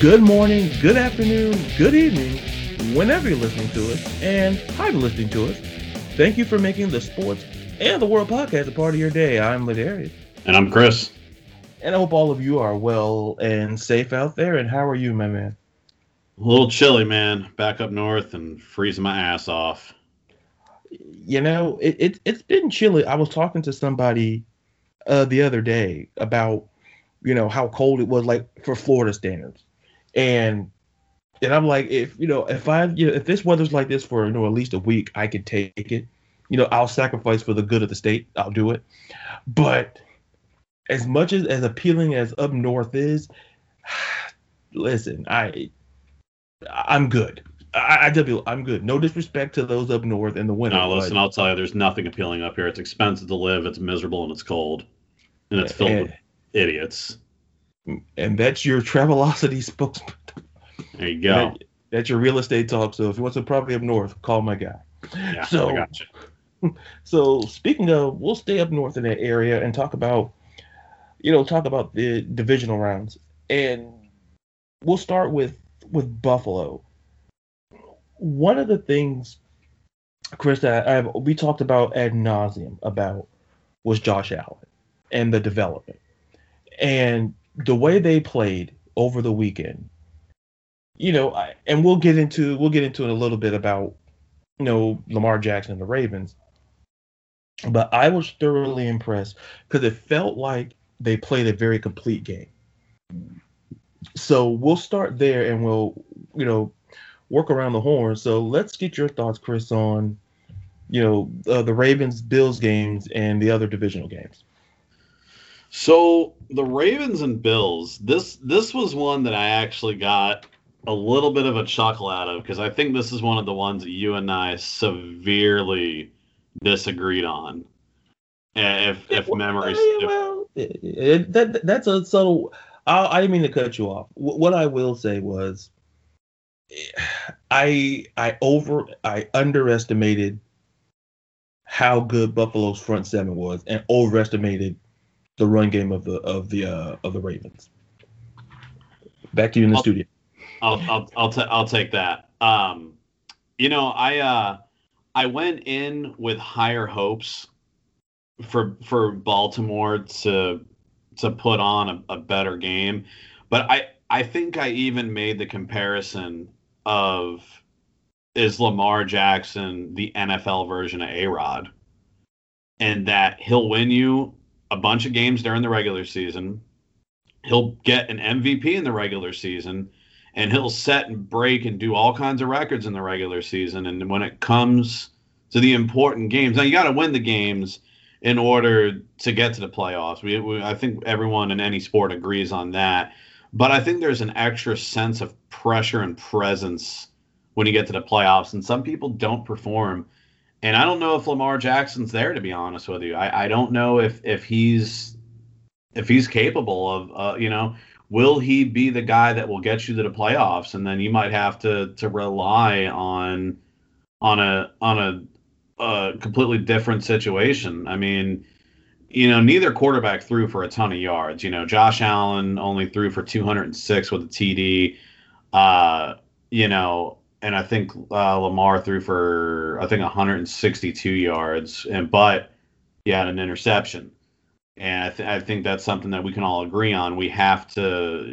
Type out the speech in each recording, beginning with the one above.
good morning, good afternoon, good evening, whenever you're listening to us, and hi for listening to us. Thank you for making the sports and the world podcast a part of your day. I'm Ladarius. And I'm Chris. And I hope all of you are well and safe out there. And how are you, my man? A little chilly, man. Back up north and freezing my ass off. You know, it, it, it's been chilly. I was talking to somebody uh, the other day about, you know, how cold it was like for Florida standards. And and I'm like, if you know, if I you know, if this weather's like this for you know at least a week, I could take it. You know, I'll sacrifice for the good of the state. I'll do it. But as much as as appealing as up north is, listen, I I'm good. I, W, I'm good. No disrespect to those up north in the winter. No, listen, I'll tell you, there's nothing appealing up here. It's expensive to live, it's miserable, and it's cold, and it's filled and, with idiots. And that's your Travelocity spokesman. There you go. That, that's your real estate talk. So if you want some property up north, call my guy. Yeah, so, I got you. So speaking of, we'll stay up north in that area and talk about, you know, talk about the divisional rounds, and we'll start with with Buffalo. One of the things, Chris, that I've we talked about ad nauseum about was Josh Allen and the development, and the way they played over the weekend. You know, I, and we'll get into we'll get into it a little bit about you know Lamar Jackson and the Ravens. But I was thoroughly impressed because it felt like they played a very complete game. So we'll start there and we'll, you know, work around the horn. So let's get your thoughts, Chris, on, you know, uh, the Ravens Bills games and the other divisional games. So the Ravens and Bills, this this was one that I actually got a little bit of a chuckle out of because I think this is one of the ones that you and I severely disagreed on. If if memory, well, it, that that's a subtle. I, I didn't mean to cut you off. What I will say was, I I over I underestimated how good Buffalo's front seven was, and overestimated the run game of the of the uh, of the Ravens. Back to you in the I'll, studio. I'll I'll I'll, t- I'll take that. Um, you know, I uh, I went in with higher hopes for for Baltimore to to put on a, a better game, but I I think I even made the comparison of is Lamar Jackson the NFL version of A Rod, and that he'll win you a bunch of games during the regular season. He'll get an MVP in the regular season and he'll set and break and do all kinds of records in the regular season. And when it comes to the important games, now you got to win the games in order to get to the playoffs. We, we, I think everyone in any sport agrees on that. But I think there's an extra sense of pressure and presence when you get to the playoffs, and some people don't perform. And I don't know if Lamar Jackson's there, to be honest with you. I, I don't know if if he's if he's capable of, uh, you know, will he be the guy that will get you to the playoffs? And then you might have to to rely on on a on a, a completely different situation. I mean, you know, neither quarterback threw for a ton of yards. You know, Josh Allen only threw for 206 with a TD. Uh, you know, and I think uh, Lamar threw for I think 162 yards, and but he had an interception and I, th- I, think that's something that we can all agree on. We have to,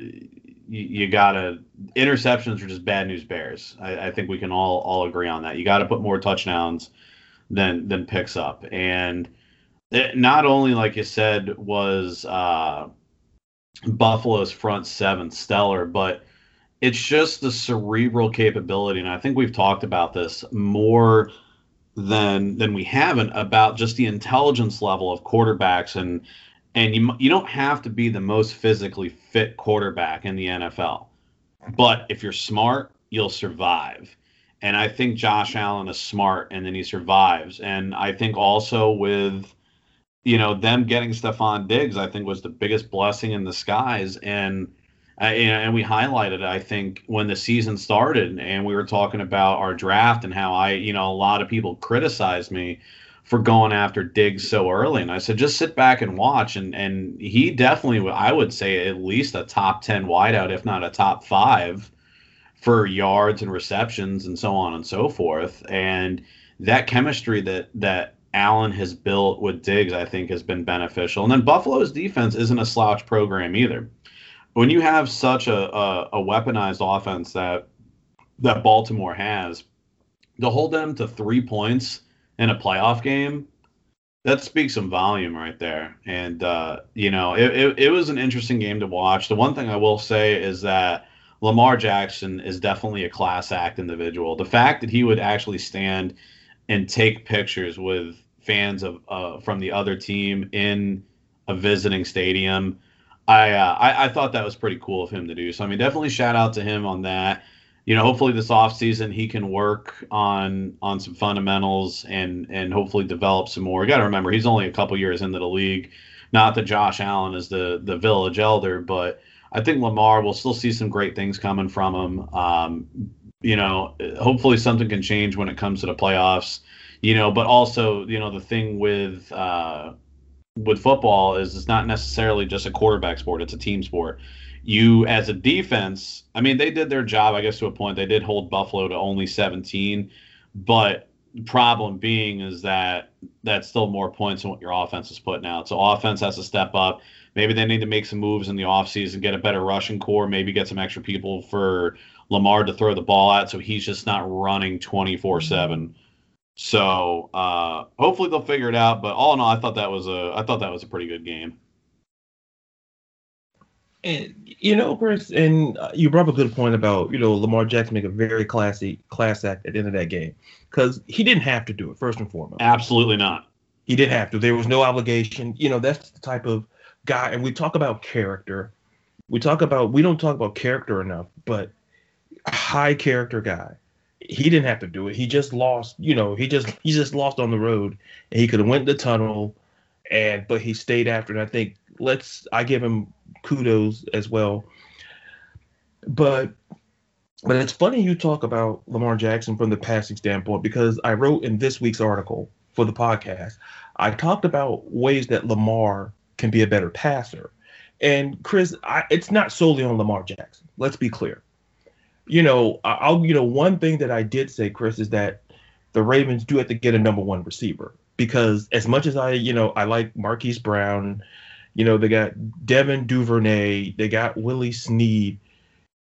you, you gotta interceptions are just bad news bears. I, I, think we can all all agree on that. You got to put more touchdowns than than picks up, and it, not only like you said was uh, Buffalo's front seven stellar, but it's just the cerebral capability, and I think we've talked about this more than than we haven't about just the intelligence level of quarterbacks and and you you don't have to be the most physically fit quarterback in the NFL. But if you're smart, you'll survive. And I think Josh Allen is smart and then he survives. And I think also with you know them getting Stefon Diggs, I think was the biggest blessing in the skies and Uh, and we highlighted I think when the season started and we were talking about our draft and how I you know a lot of people criticized me for going after Diggs so early. And I said, just sit back and watch. And and he definitely, I would say, at least a top ten wideout, if not a top five, for yards and receptions and so on and so forth. And that chemistry that that Allen has built with Diggs, I think, has been beneficial. And then Buffalo's defense isn't a slouch program either. When you have such a, a, a weaponized offense that that Baltimore has, to hold them to three points in a playoff game, that speaks some volume right there. And uh, you know, it, it, it was an interesting game to watch. The one thing I will say is that Lamar Jackson is definitely a class act individual. The fact that he would actually stand and take pictures with fans of uh, from the other team in a visiting stadium. I, uh, I, I thought that was pretty cool of him to do. So I mean, definitely shout out to him on that. You know, hopefully this offseason he can work on on some fundamentals and and hopefully develop some more. You got to remember he's only a couple years into the league. Not that Josh Allen is the the village elder, but I think Lamar will still see some great things coming from him. Um, you know, hopefully something can change when it comes to the playoffs you know, but also, you know, the thing with uh, with football is it's not necessarily just a quarterback sport; it's a team sport. You, as a defense, I mean, they did their job, I guess, to a point. They did hold Buffalo to only 17, but problem being is that that's still more points than what your offense is putting out. So offense has to step up. Maybe they need to make some moves in the offseason, get a better rushing core, maybe get some extra people for Lamar to throw the ball at so he's just not running 24 7. So uh, hopefully they'll figure it out. But all in all, I thought that was a I thought that was a pretty good game. And you know, Chris, and uh, you brought up a good point about you know Lamar Jackson make a very classy class act at the end of that game because he didn't have to do it first and foremost. Absolutely not. He didn't have to. There was no obligation. You know, that's the type of guy. And we talk about character. We talk about we don't talk about character enough, but a high character guy he didn't have to do it. He just lost, you know, he just he just lost on the road and he could have went the tunnel and but he stayed after and I think let's I give him kudos as well. But but it's funny you talk about Lamar Jackson from the passing standpoint because I wrote in this week's article for the podcast, I talked about ways that Lamar can be a better passer. And Chris, I, it's not solely on Lamar Jackson. Let's be clear you know, I'll you know one thing that I did say, Chris, is that the Ravens do have to get a number one receiver because as much as I you know I like Marquise Brown, you know they got Devin Duvernay, they got Willie Snead.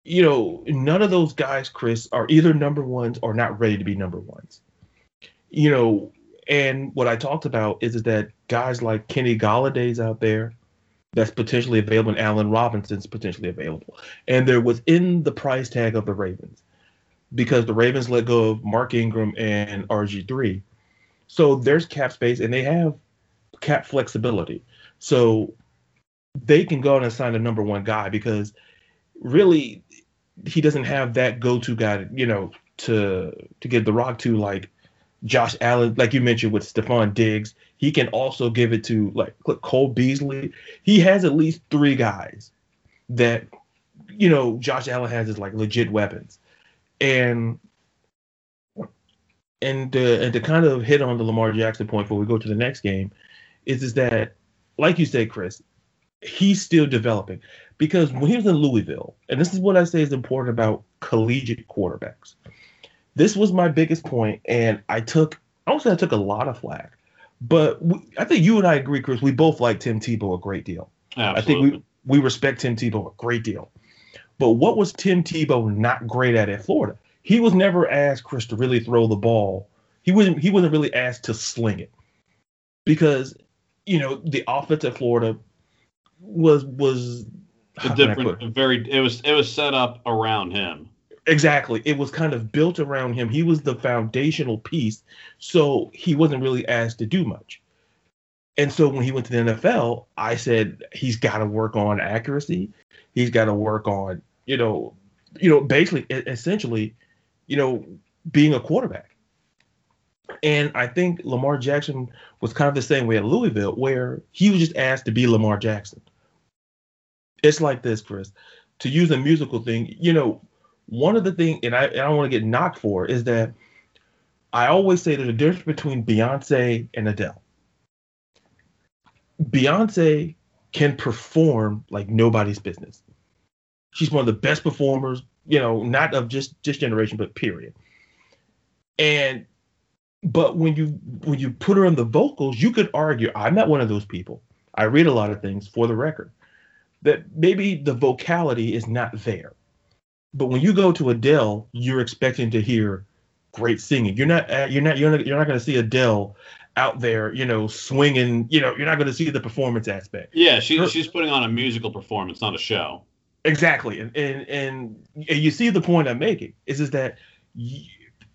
You know, none of those guys, Chris, are either number ones or not ready to be number ones. You know, and what I talked about is, is that guys like Kenny Golladay's out there, that's potentially available, and Allen Robinson's potentially available. And they're within the price tag of the Ravens because the Ravens let go of Mark Ingram and RG3. So there's cap space and they have cap flexibility. So they can go and assign a number one guy because really he doesn't have that go-to guy, you know, to to give the rock to like Josh Allen, like you mentioned with Stefon Diggs, he can also give it to like Cole Beasley. He has at least three guys that you know Josh Allen has as like legit weapons, and and uh, and to kind of hit on the Lamar Jackson point before we go to the next game, is is that like you said, Chris, he's still developing. Because when he was in Louisville, and this is what I say is important about collegiate quarterbacks. This was my biggest point, and I took I don't say I took a lot of flack, but we, I think you and I agree, Chris. We both like Tim Tebow a great deal. Absolutely. I think we we respect Tim Tebow a great deal. But what was Tim Tebow not great at at Florida? He was never asked Chris to really throw the ball. He wasn't he wasn't really asked to sling it because you know the offense at Florida was was a different very it was it was set up around him Exactly. It was kind of built around him. He was the foundational piece, so he wasn't really asked to do much. And so when he went to the NFL, I said he's got to work on accuracy. He's got to work on, you know, you know, basically, essentially, you know, being a quarterback. And I think Lamar Jackson was kind of the same way at Louisville, where he was just asked to be Lamar Jackson. It's like this, Chris. To use a musical thing, you know, one of the things, and I, I don't want to get knocked for, is that I always say there's a difference between Beyonce and Adele. Beyonce can perform like nobody's business. She's one of the best performers, you know, not of just just generation, but period. And but when you when you put her on the vocals, you could argue I'm not one of those people. I read a lot of things for the record that maybe the vocality is not there. But when you go to Adele, you're expecting to hear great singing. You're not uh, you're not you're not, you're not going to see Adele out there, you know, swinging. You know, you're not going to see the performance aspect. Yeah, she, Her, she's putting on a musical performance, not a show. Exactly, and and and, you see the point I'm making is is that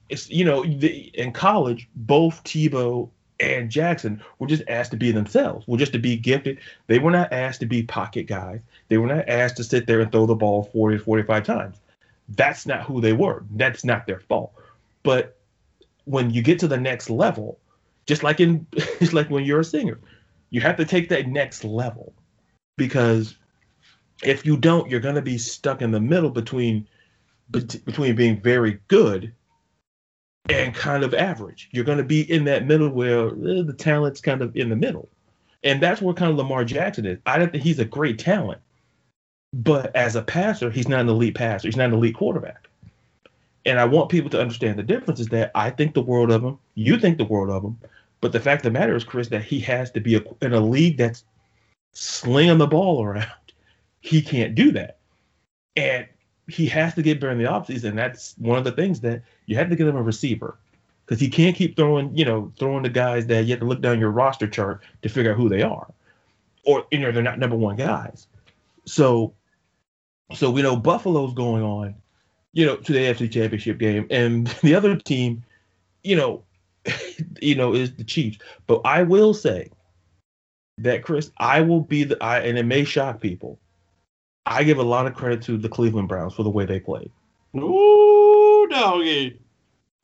it's you know the, in college both Tebow and Jackson were just asked to be themselves, were just to be gifted. They were not asked to be pocket guys. They were not asked to sit there and throw the ball 40 45 times. That's not who they were. That's not their fault. But when you get to the next level, just like in just like when you're a singer, you have to take that next level because if you don't, you're going to be stuck in the middle between between being very good and kind of average. You're going to be in that middle where eh, the talent's kind of in the middle. And that's where kind of Lamar Jackson is. I don't think he's a great talent, but as a passer, he's not an elite passer. He's not an elite quarterback. And I want people to understand the difference is that I think the world of him, you think the world of him, but the fact of the matter is, Chris, that he has to be a, in a league that's slinging the ball around. He can't do that. And he has to get better in the offseason. And that's one of the things that you have to get him a receiver because he can't keep throwing, you know, throwing the guys that you have to look down your roster chart to figure out who they are, or you know they're not number one guys. So, so we know Buffalo's going on, you know, to the AFC Championship game, and the other team, you know, you know, is the Chiefs. But I will say that Chris, I will be the I, and it may shock people. I give a lot of credit to the Cleveland Browns for the way they played. Ooh, doggy.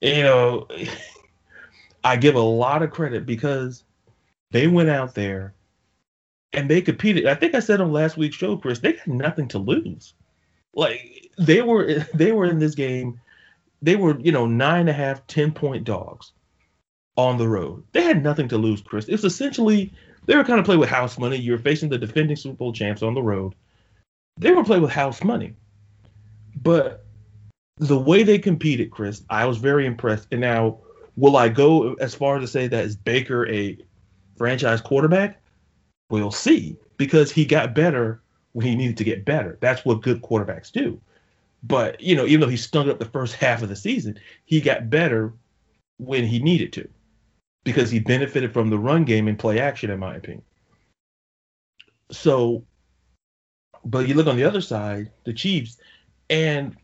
You know, I give a lot of credit because they went out there and they competed. I think I said on last week's show, Chris, they had nothing to lose. Like they were they were in this game, they were, you know, nine and a half, ten point dogs on the road. They had nothing to lose, Chris. It's essentially they were kind of playing with house money. You're facing the defending Super Bowl champs on the road they were playing with house money. But the way they competed, Chris, I was very impressed. And now, will I go as far as to say that is Baker a franchise quarterback? We'll see because he got better when he needed to get better. That's what good quarterbacks do. But you know, even though he stunk up the first half of the season, he got better when he needed to because he benefited from the run game and play action, in my opinion. So but you look on the other side, the Chiefs, and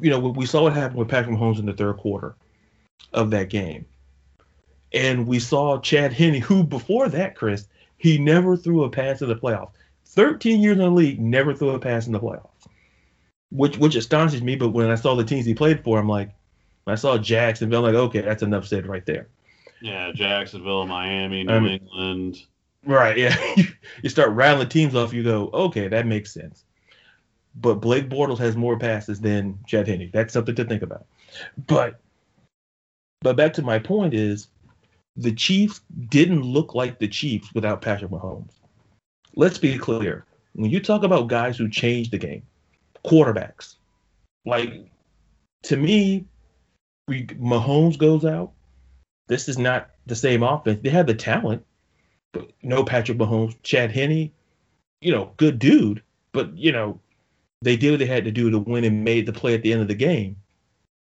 you know we saw what happened with Patrick Mahomes in the third quarter of that game, and we saw Chad Henne, who before that, Chris, he never threw a pass in the playoffs. Thirteen years in the league, never threw a pass in the playoffs, which which astonishes me. But when I saw the teams he played for, I'm like, I saw Jacksonville, I'm like, okay, that's enough said right there. Yeah, Jacksonville, Miami, New England. Right. Yeah. you start rattling teams off. You go, okay, that makes sense. But Blake Bortles has more passes than Chad Henne. That's something to think about. But but back to my point is the Chiefs didn't look like the Chiefs without Patrick Mahomes. Let's be clear. When you talk about guys who changed the game, quarterbacks, like to me, we, Mahomes goes out. This is not the same offense. They have the talent but no Patrick Mahomes, Chad Henne, you know, good dude, but you know, they did what they had to do to win and made the play at the end of the game.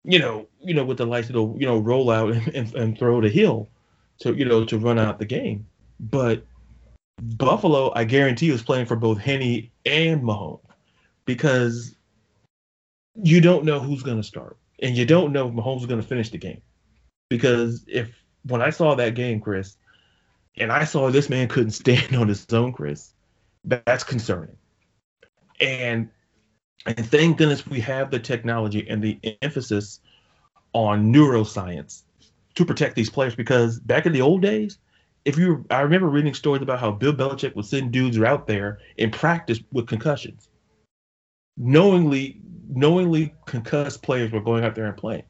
You know, you know, with the lights to you know roll out and, and, and throw the hill to you know to run out the game. But Buffalo, I guarantee, was playing for both Henne and Mahomes because you don't know who's going to start, and you don't know if Mahomes is going to finish the game. Because if when I saw that game, Chris, and I saw this man couldn't stand on his own, Chris, that's concerning. And and thank goodness we have the technology and the emphasis on neuroscience to protect these players because back in the old days, if you I remember reading stories about how Bill Belichick would send dudes out there in practice with concussions. Knowingly knowingly concussed players were going out there and playing.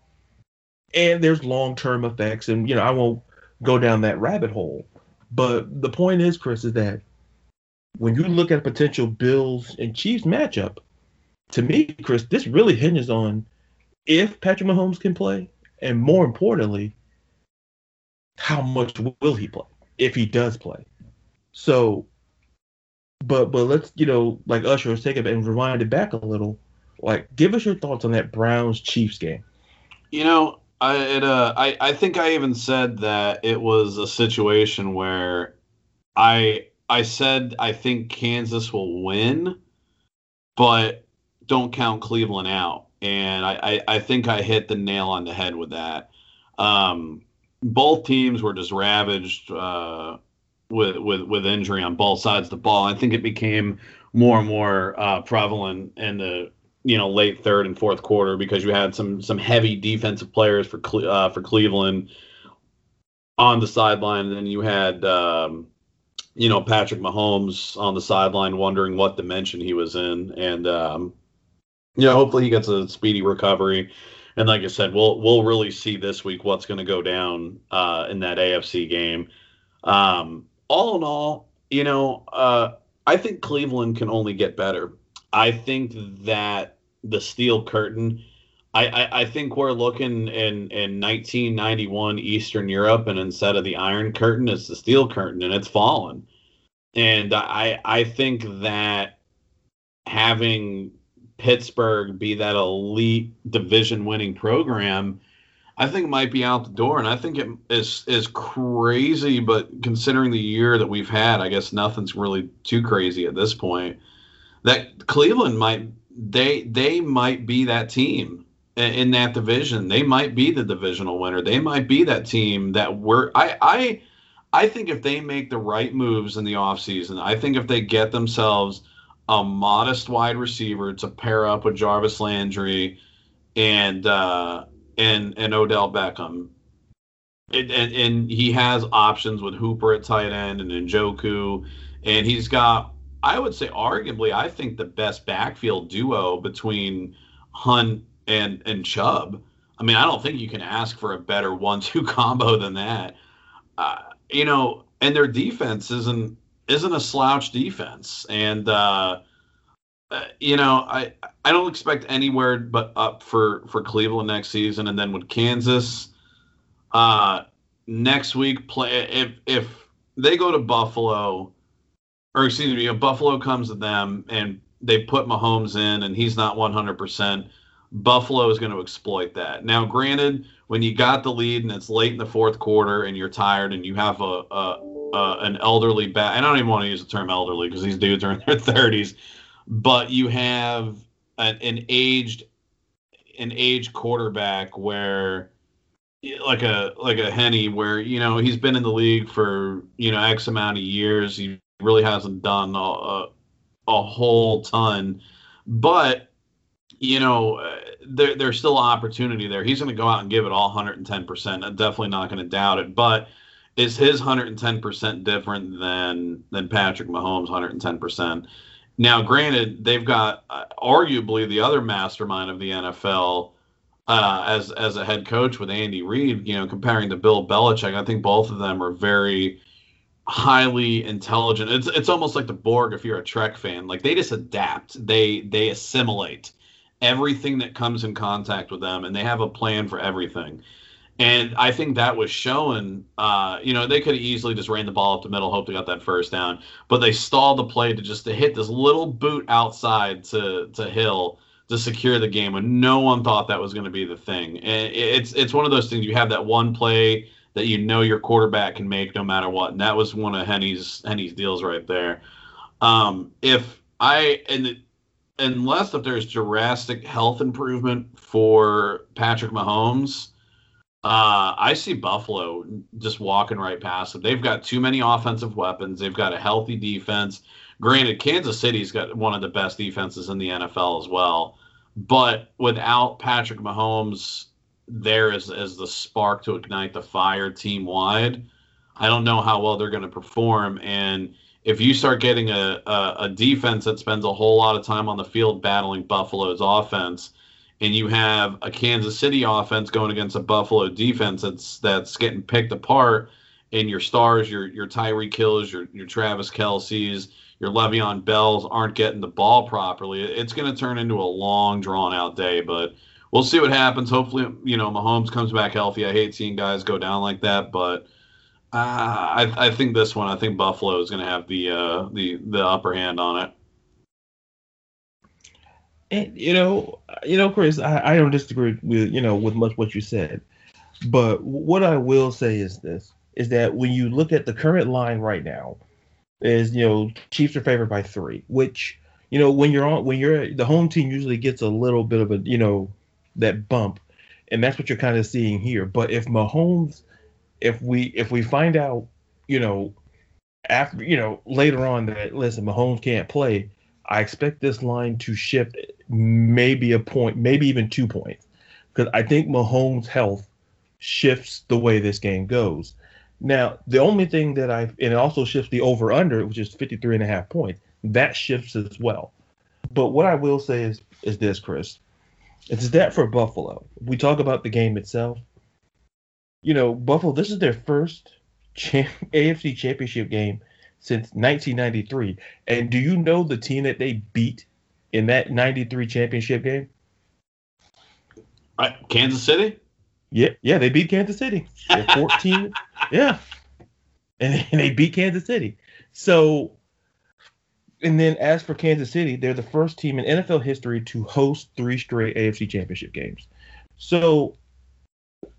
and there's long term effects, and you know I won't go down that rabbit hole. But the point is, Chris, is that when you look at a potential Bills and Chiefs matchup, to me, Chris, this really hinges on if Patrick Mahomes can play, and more importantly, how much will he play if he does play. So, but but let's you know like Usher, take it and rewind it back a little. Like, give us your thoughts on that Browns Chiefs game. You know, I it, uh, I I think I even said that it was a situation where I I said I think Kansas will win, but don't count Cleveland out. And I, I, I think I hit the nail on the head with that. Um, both teams were just ravaged uh, with, with with injury on both sides of the ball. I think it became more and more uh, prevalent in the you know late third and fourth quarter because you had some some heavy defensive players for Cle- uh, for Cleveland on the sideline, and then you had um, you know Patrick Mahomes on the sideline wondering what dimension he was in, and um, you know hopefully he gets a speedy recovery. And like I said, we'll we'll really see this week what's going to go down uh, in that AFC game. Um, all in all, you know, uh, I think Cleveland can only get better. I think that the steel curtain. I, I, I think we're looking in, in 1991 Eastern Europe, and instead of the Iron Curtain, it's the Steel Curtain, and it's fallen. And I I think that having Pittsburgh be that elite division winning program, I think might be out the door. And I think it is is crazy, but considering the year that we've had, I guess nothing's really too crazy at this point. That Cleveland might they they might be that team in that division. They might be the divisional winner. They might be that team that we're I I I think if they make the right moves in the offseason, I think if they get themselves a modest wide receiver to pair up with Jarvis Landry and uh, and and Odell Beckham. and, and he has options with Hooper at tight end and Njoku, and he's got, I would say, arguably, I think the best backfield duo between Hunt and and Chubb. I mean, I don't think you can ask for a better one-two combo than that. Uh, you know, and their defense isn't isn't a slouch defense, and uh, you know, I I don't expect anywhere but up for for Cleveland next season, and then with Kansas, uh, next week play if if they go to Buffalo, or excuse me, if Buffalo comes to them and they put Mahomes in and he's not 100 percent. Buffalo is going to exploit that. Now, granted, when you got the lead and it's late in the fourth quarter and you're tired and you have a, a uh, an elderly back. I don't even want to use the term elderly because these dudes are in their 30s, but you have an, an aged an aged quarterback where like a like a Henne where you know he's been in the league for you know X amount of years. He really hasn't done a, a, whole ton, but you know there, there's still opportunity there. He's going to go out and give it all 110 percent. I'm definitely not going to doubt it, but is his 110% different than than Patrick Mahomes 110%? Now, granted, they've got uh, arguably the other mastermind of the NFL uh, as as a head coach with Andy Reid. You know, comparing to Bill Belichick, I think both of them are very highly intelligent. It's it's almost like the Borg if you're a Trek fan. Like they just adapt. They they assimilate everything that comes in contact with them, and they have a plan for everything. And I think that was shown. Uh, you know, they could have easily just ran the ball up the middle, hope they got that first down, but they stalled the play to just to hit this little boot outside to to Hill to secure the game when no one thought that was going to be the thing. And it's it's one of those things. You have that one play that you know your quarterback can make no matter what, and that was one of Henne's Henne's deals right there. Um, if I and unless if there's drastic health improvement for Patrick Mahomes uh, I see Buffalo just walking right past them. They've got too many offensive weapons. They've got a healthy defense. Granted, Kansas City's got one of the best defenses in the NFL as well. But without Patrick Mahomes there as, as the spark to ignite the fire team wide, I don't know how well they're going to perform. And if you start getting a, a, a defense that spends a whole lot of time on the field battling Buffalo's offense – and you have a Kansas City offense going against a Buffalo defense that's that's getting picked apart, and your stars, your your Tyreek Hills, your your Travis Kelce's, your Le'Veon Bells aren't getting the ball properly, it's going to turn into a long, drawn out day. But we'll see what happens. Hopefully, you know, Mahomes comes back healthy. I hate seeing guys go down like that, but uh, I, I think this one, I think Buffalo is going to have the uh, the the upper hand on it. And you know, you know, Chris, I, I don't disagree with you know with much what you said, but what I will say is this: is that when you look at the current line right now, is you know Chiefs are favored by three, which you know when you're on when you're the home team usually gets a little bit of a you know that bump, and that's what you're kind of seeing here. But if Mahomes, if we if we find out, you know, after you know later on that listen Mahomes can't play, I expect this line to shift maybe a point, maybe even two points, because I think Mahomes' health shifts the way this game goes. Now, the only thing that I've, and it also shifts the over under, which is 53 and a half points, that shifts as well. But what I will say is, is this, Chris, it's that for Buffalo. We talk about the game itself. You know, Buffalo, this is their first AFC championship game since 1993. And do you know the team that they beat in that 93 championship game? Right, Kansas City? Yeah, yeah, they beat Kansas City. They're 14. yeah. And, and they beat Kansas City. So and then as for Kansas City, they're the first team in NFL history to host three straight AFC championship games. So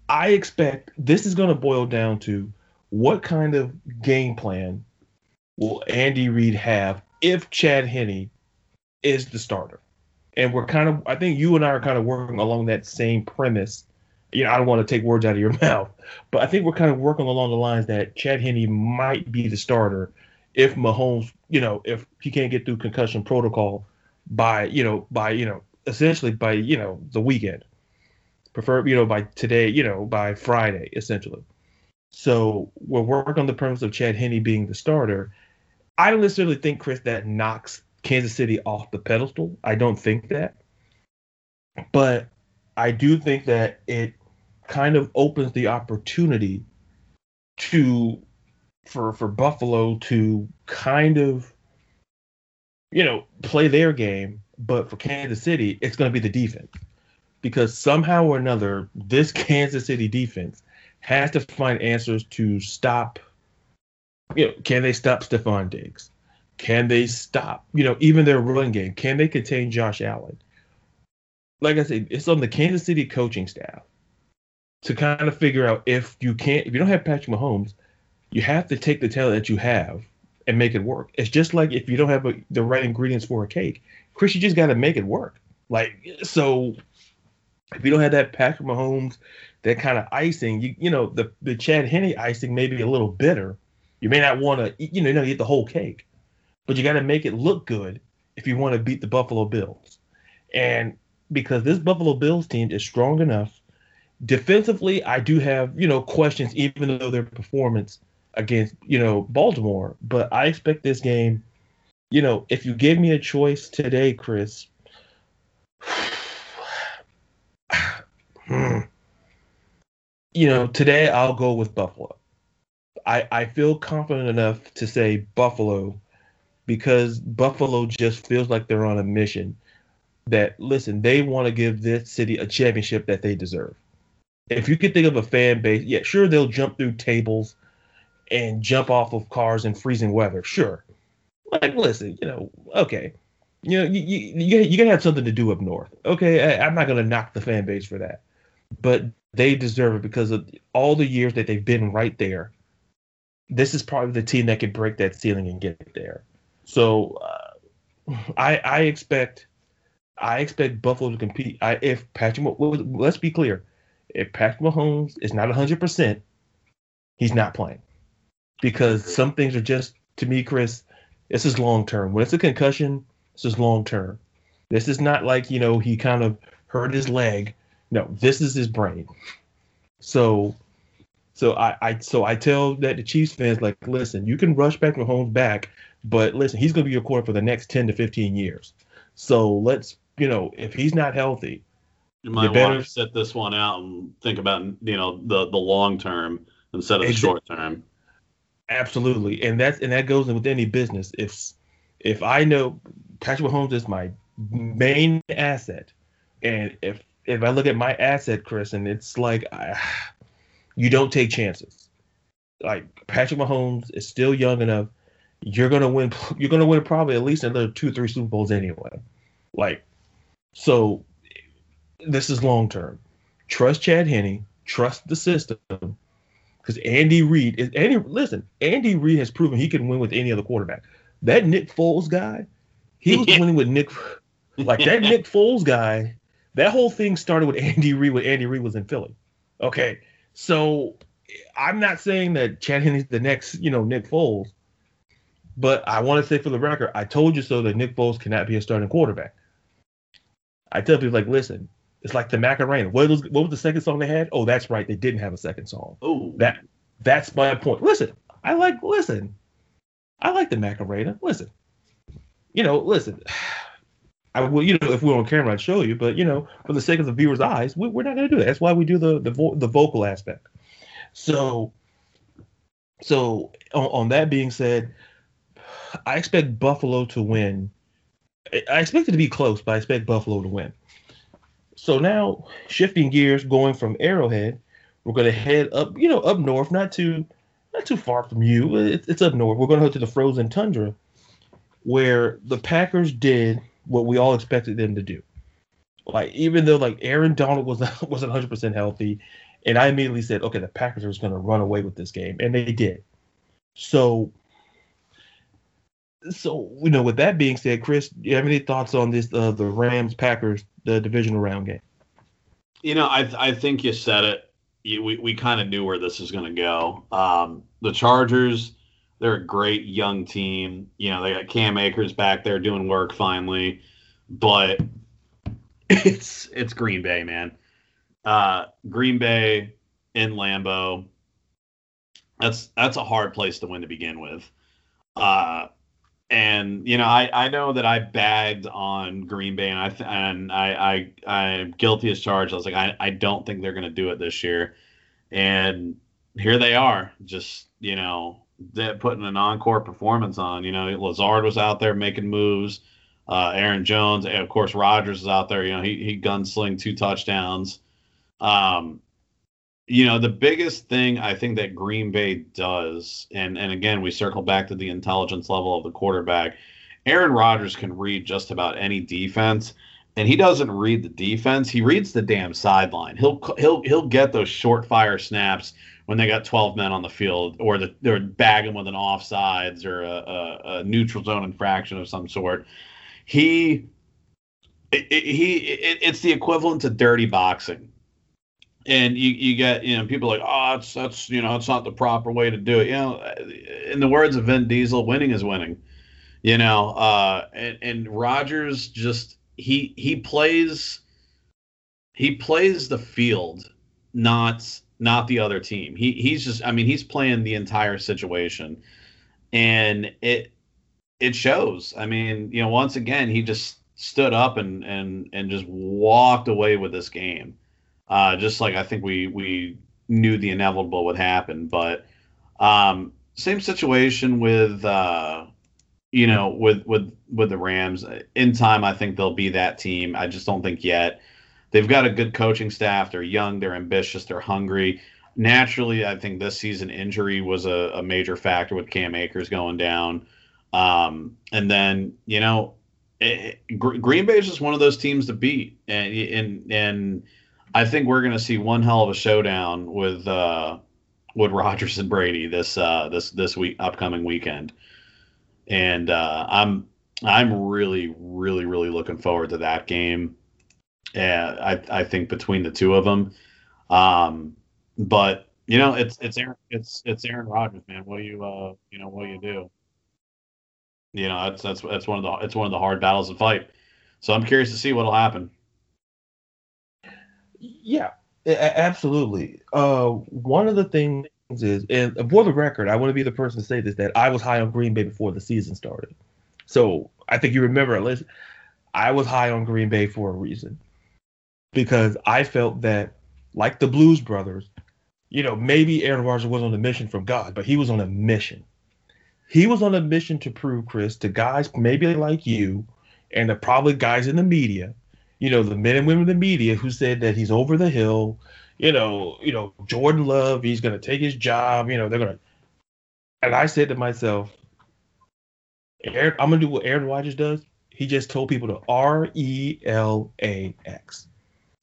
I expect this is going to boil down to what kind of game plan will Andy Reid have if Chad Henne is the starter? And we're kind of, I think you and I are kind of working along that same premise. You know, I don't want to take words out of your mouth, but I think we're kind of working along the lines that Chad Henne might be the starter if Mahomes, you know, if he can't get through concussion protocol by, you know, by, you know, essentially by, you know, the weekend. Prefer, you know, by today, you know, by Friday, essentially. So we're working on the premise of Chad Henne being the starter. I don't necessarily think, Chris, that knocks Kansas City off the pedestal. I don't think that. But I do think that it kind of opens the opportunity to for for Buffalo to kind of you know play their game, but for Kansas City, it's going to be the defense because somehow or another, this Kansas City defense has to find answers to stop. You know, can they stop Stefon Diggs? Can they stop, you know, even their run game? Can they contain Josh Allen? Like I said, it's on the Kansas City coaching staff to kind of figure out if you can't, if you don't have Patrick Mahomes, you have to take the talent that you have and make it work. It's just like if you don't have a, the right ingredients for a cake, Chris, you just got to make it work. Like so, if you don't have that Patrick Mahomes, that kind of icing, you you know the the Chad Henne icing may be a little bitter. You may not want to you know you know eat the whole cake, but you got to make it look good if you want to beat the Buffalo Bills. And because this Buffalo Bills team is strong enough defensively, I do have you know questions even though their performance against you know Baltimore. But I expect this game. You know, if you gave me a choice today, Chris. Hmm, you know, today I'll go with Buffalo. I, I feel confident enough to say Buffalo because Buffalo just feels like they're on a mission that listen, they want to give this city a championship that they deserve. If you could think of a fan base, yeah, sure they'll jump through tables and jump off of cars in freezing weather. Sure. Like, listen, you know, okay. You know, you, you, you gotta have something to do up north. Okay, I, I'm not gonna knock the fan base for that, but they deserve it because of all the years that they've been right there. This is probably the team that could break that ceiling and get there. So, uh, I I expect I expect Buffalo to compete. I if Patrick, let's be clear, if Patrick Mahomes is not 100, percent he's not playing because some things are just to me, Chris. This is long term. When it's a concussion, this is long term. This is not like you know he kind of hurt his leg. No, this is his brain. So, so I, I so I tell that the Chiefs fans like, listen, you can rush back Mahomes back, but listen, he's going to be your quarterback for the next ten to fifteen years. So let's you know if he's not healthy, You might want to set this one out and think about you know the the long term instead of the short term. Absolutely, and that's and that goes with any business. If if I know Patrick Mahomes is my main asset, and if if I look at my asset, Chris, and it's like I, you don't take chances. Like Patrick Mahomes is still young enough. You're gonna win. You're gonna win probably at least another two, three Super Bowls anyway. Like, so this is long term. Trust Chad Henne. Trust the system. Because Andy Reid is Andy. Listen, Andy Reid has proven he can win with any other quarterback. That Nick Foles guy, he was winning with Nick. Like that Nick Foles guy. That whole thing started with Andy Reid when Andy Reid was in Philly. Okay, so I'm not saying that Chad Henne's the next, you know, Nick Foles, but I want to say for the record, I told you so that Nick Foles cannot be a starting quarterback. I tell people like, listen, it's like the Macarena. What was what was the second song they had? Oh, that's right, they didn't have a second song. Oh, that that's my point. Listen, I like listen, I like the Macarena. Listen, you know, listen. I will, you know, if we are on camera, I'd show you. But you know, for the sake of the viewer's eyes, we, are not going to do that. That's why we do the the, vo- the vocal aspect. So, so on, on, that being said, I expect Buffalo to win. I expect it to be close, but I expect Buffalo to win. So now, shifting gears, going from Arrowhead, we're going to head up, you know, up north, not too, not too far from you. It's, it's up north. We're going to go to the frozen tundra, where the Packers did what we all expected them to do. Like even though like Aaron Donald was wasn't 100 percent healthy, and I immediately said, okay, the Packers are just going to run away with this game, and they did. So, so you know, with that being said, Chris, do you have any thoughts on this uh, the Rams Packers the divisional round game? You know, I I think you said it. You, we we kind of knew where this was going to go. Um, the Chargers they're a great young team. You know, they got Cam Akers back there doing work finally, but it's it's Green Bay, man. Uh, Green Bay in Lambeau. That's that's a hard place to win to begin with. Uh, and you know, I, I know that I bagged on Green Bay, and I and I I I'm guilty as charged. I was like, I, I don't think they're going to do it this year, and here they are, just you know, that putting an encore performance on. You know, Lazard was out there making moves. Uh, Aaron Jones, and of course, Rodgers is out there. You know, he he gunsling two touchdowns. Um, you know, the biggest thing I think that Green Bay does, and and again, we circle back to the intelligence level of the quarterback. Aaron Rodgers can read just about any defense, and he doesn't read the defense. He reads the damn sideline. He'll he'll he'll get those short fire snaps when they got 12 men on the field, or the, they're bagging with an offsides or a, a, a neutral zone infraction of some sort. He, it, he, it, it's the equivalent to dirty boxing. And you, you get, you know, people like, oh, that's, that's, you know, it's not the proper way to do it. You know, in the words of Vin Diesel, winning is winning. You know, uh, and, and Rodgers just, he, he plays, he plays the field, not not the other team. He he's just I mean he's playing the entire situation, and it it shows. I mean you know once again he just stood up and and and just walked away with this game, uh, just like I think we we knew the inevitable would happen. But um, same situation with uh, you know with with with the Rams. In time, I think they'll be that team. I just don't think yet they've got a good coaching staff. They're young, they're ambitious, they're hungry. Naturally, I think this season injury was a, a major factor with Cam Akers going down. Um, and then, you know, it, Green Bay is just one of those teams to beat. And, and, and I think we're going to see one hell of a showdown with, uh, with Rodgers and Brady this, uh, this, this week, upcoming weekend. And, uh, I'm, I'm really, really, really looking forward to that game. Yeah, I I think between the two of them, um, but you know it's it's Aaron it's it's Aaron Rodgers, man. What do you uh you know what do you do? You know that's that's that's one of the it's one of the hard battles to fight. So I'm curious to see what'll happen. Yeah, absolutely. Uh, one of the things is, and for the record, I want to be the person to say this that I was high on Green Bay before the season started. So I think you remember, at least I was high on Green Bay for a reason. Because I felt that, like the Blues Brothers, you know, maybe Aaron Rodgers was on a mission from God, but he was on a mission. He was on a mission to prove, Chris, to guys maybe like you and the probably guys in the media, you know, the men and women in the media who said that he's over the hill, you know, you know, Jordan Love, he's gonna take his job, you know, they're gonna and I said to myself, Aaron, I'm gonna do what Aaron Rodgers does. He just told people to R E L A X.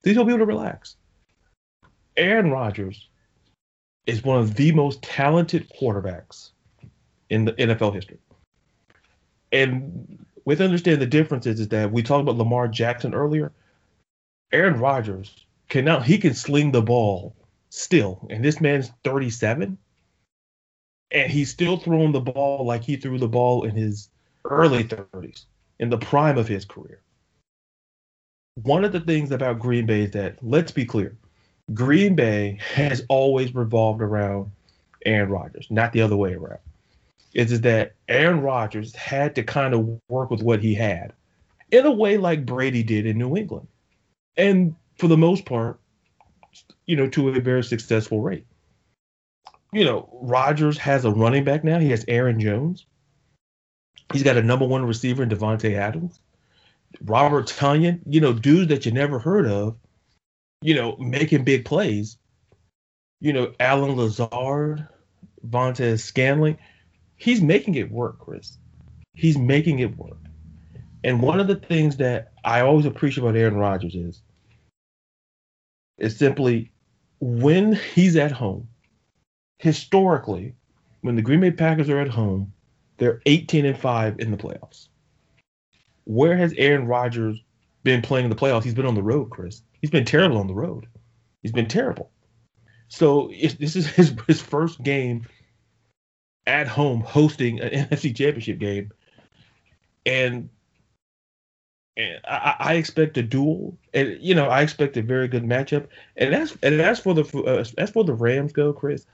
He told people to relax. Aaron Rodgers is one of the most talented quarterbacks in the NFL history. And with understanding the differences is that we talked about Lamar Jackson earlier. Aaron Rodgers can now he can sling the ball still, and this man's 37, and he's still throwing the ball like he threw the ball in his early 30s, in the prime of his career. One of the things about Green Bay is that, let's be clear, Green Bay has always revolved around Aaron Rodgers, not the other way around. Is, is that Aaron Rodgers had to kind of work with what he had in a way like Brady did in New England. And for the most part, you know, to a very successful rate. You know, Rodgers has a running back now. He has Aaron Jones. He's got a number one receiver in Davante Adams. Robert Tonyan, you know, dudes that you never heard of, you know, making big plays. You know, Allen Lazard, Valdes Scantling, he's making it work, Chris. He's making it work. And one of the things that I always appreciate about Aaron Rodgers is, is simply when he's at home, historically, when the Green Bay Packers are at home, they're 18 and 5 in the playoffs. Where has Aaron Rodgers been playing in the playoffs? He's been on the road, Chris. He's been terrible on the road. He's been terrible. So this is his, his first game at home hosting an NFC Championship game, and and I, I, expect a duel, and you know I expect a very good matchup. And as and as for the uh, as for the Rams go, Chris,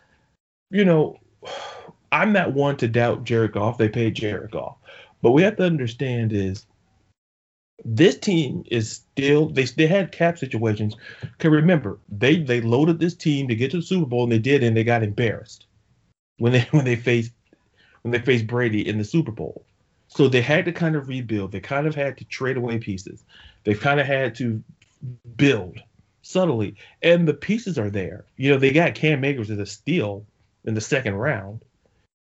you know I'm not one to doubt Jared Goff. They paid Jared Goff, but we have to understand is this team is still they they had cap situations. Can remember they they loaded this team to get to the Super Bowl and they did and they got embarrassed when they when they faced when they faced Brady in the Super Bowl. So they had to kind of rebuild. They kind of had to trade away pieces. They kind of had to build subtly, and the pieces are there. You know, they got Cam Akers as a steal in the second round,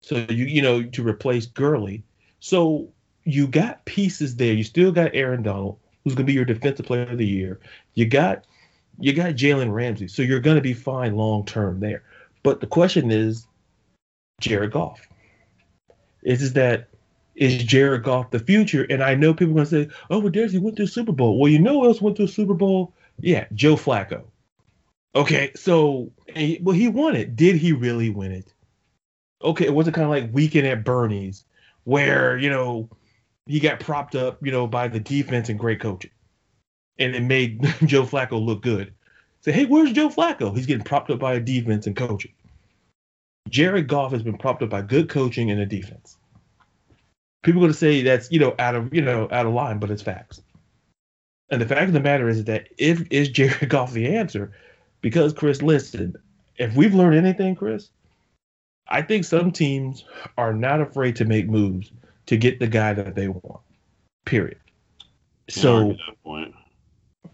so you you know to replace Gurley. So you got pieces there. You still got Aaron Donald, who's going to be your defensive player of the year. You got you got Jalen Ramsey, so you're going to be fine long term there. But the question is, Jared Goff. Is is that is Jared Goff the future? And I know people are going to say, oh, well, Darius, he went to a Super Bowl. Well, you know who else went to a Super Bowl? Yeah, Joe Flacco. Okay, so, well, he won it. Did he really win it? Okay, it wasn't kind of like Weekend at Bernie's, where, you know, he got propped up, you know, by the defense and great coaching. And it made Joe Flacco look good. Say, hey, where's Joe Flacco? He's getting propped up by a defense and coaching. Jared Goff has been propped up by good coaching and a defense. People are going to say that's you know out of you know out of line, but it's facts. And the fact of the matter is that if is Jared Goff the answer, because Chris, listen, if we've learned anything, Chris, I think some teams are not afraid to make moves to get the guy that they want. Period. So,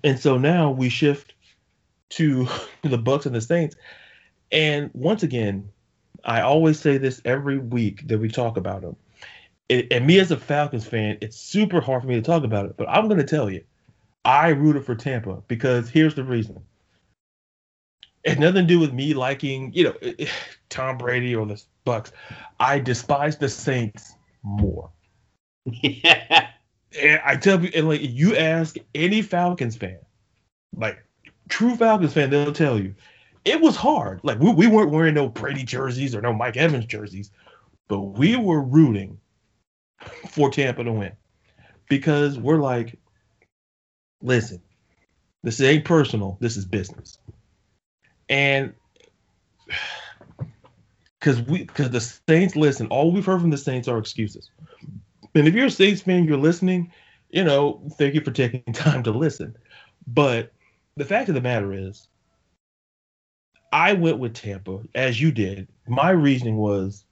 and so now we shift to the Bucs and the Saints, and once again, I always say this every week that we talk about them. It, and me as a Falcons fan, it's super hard for me to talk about it, but I'm going to tell you, I rooted for Tampa because here's the reason. It had nothing to do with me liking, you know, Tom Brady or the Bucs. I despise the Saints more. Yeah. And I tell you, and like you ask any Falcons fan, like true Falcons fan, they'll tell you it was hard. Like we, we weren't wearing no Brady jerseys or no Mike Evans jerseys, but we were rooting for Tampa to win because we're like, listen, this ain't personal. This is business, and because we because the Saints listen. All we've heard from the Saints are excuses. And if you're a Saints fan, you're listening. You know, thank you for taking time to listen. But the fact of the matter is, I went with Tampa as you did. My reasoning was,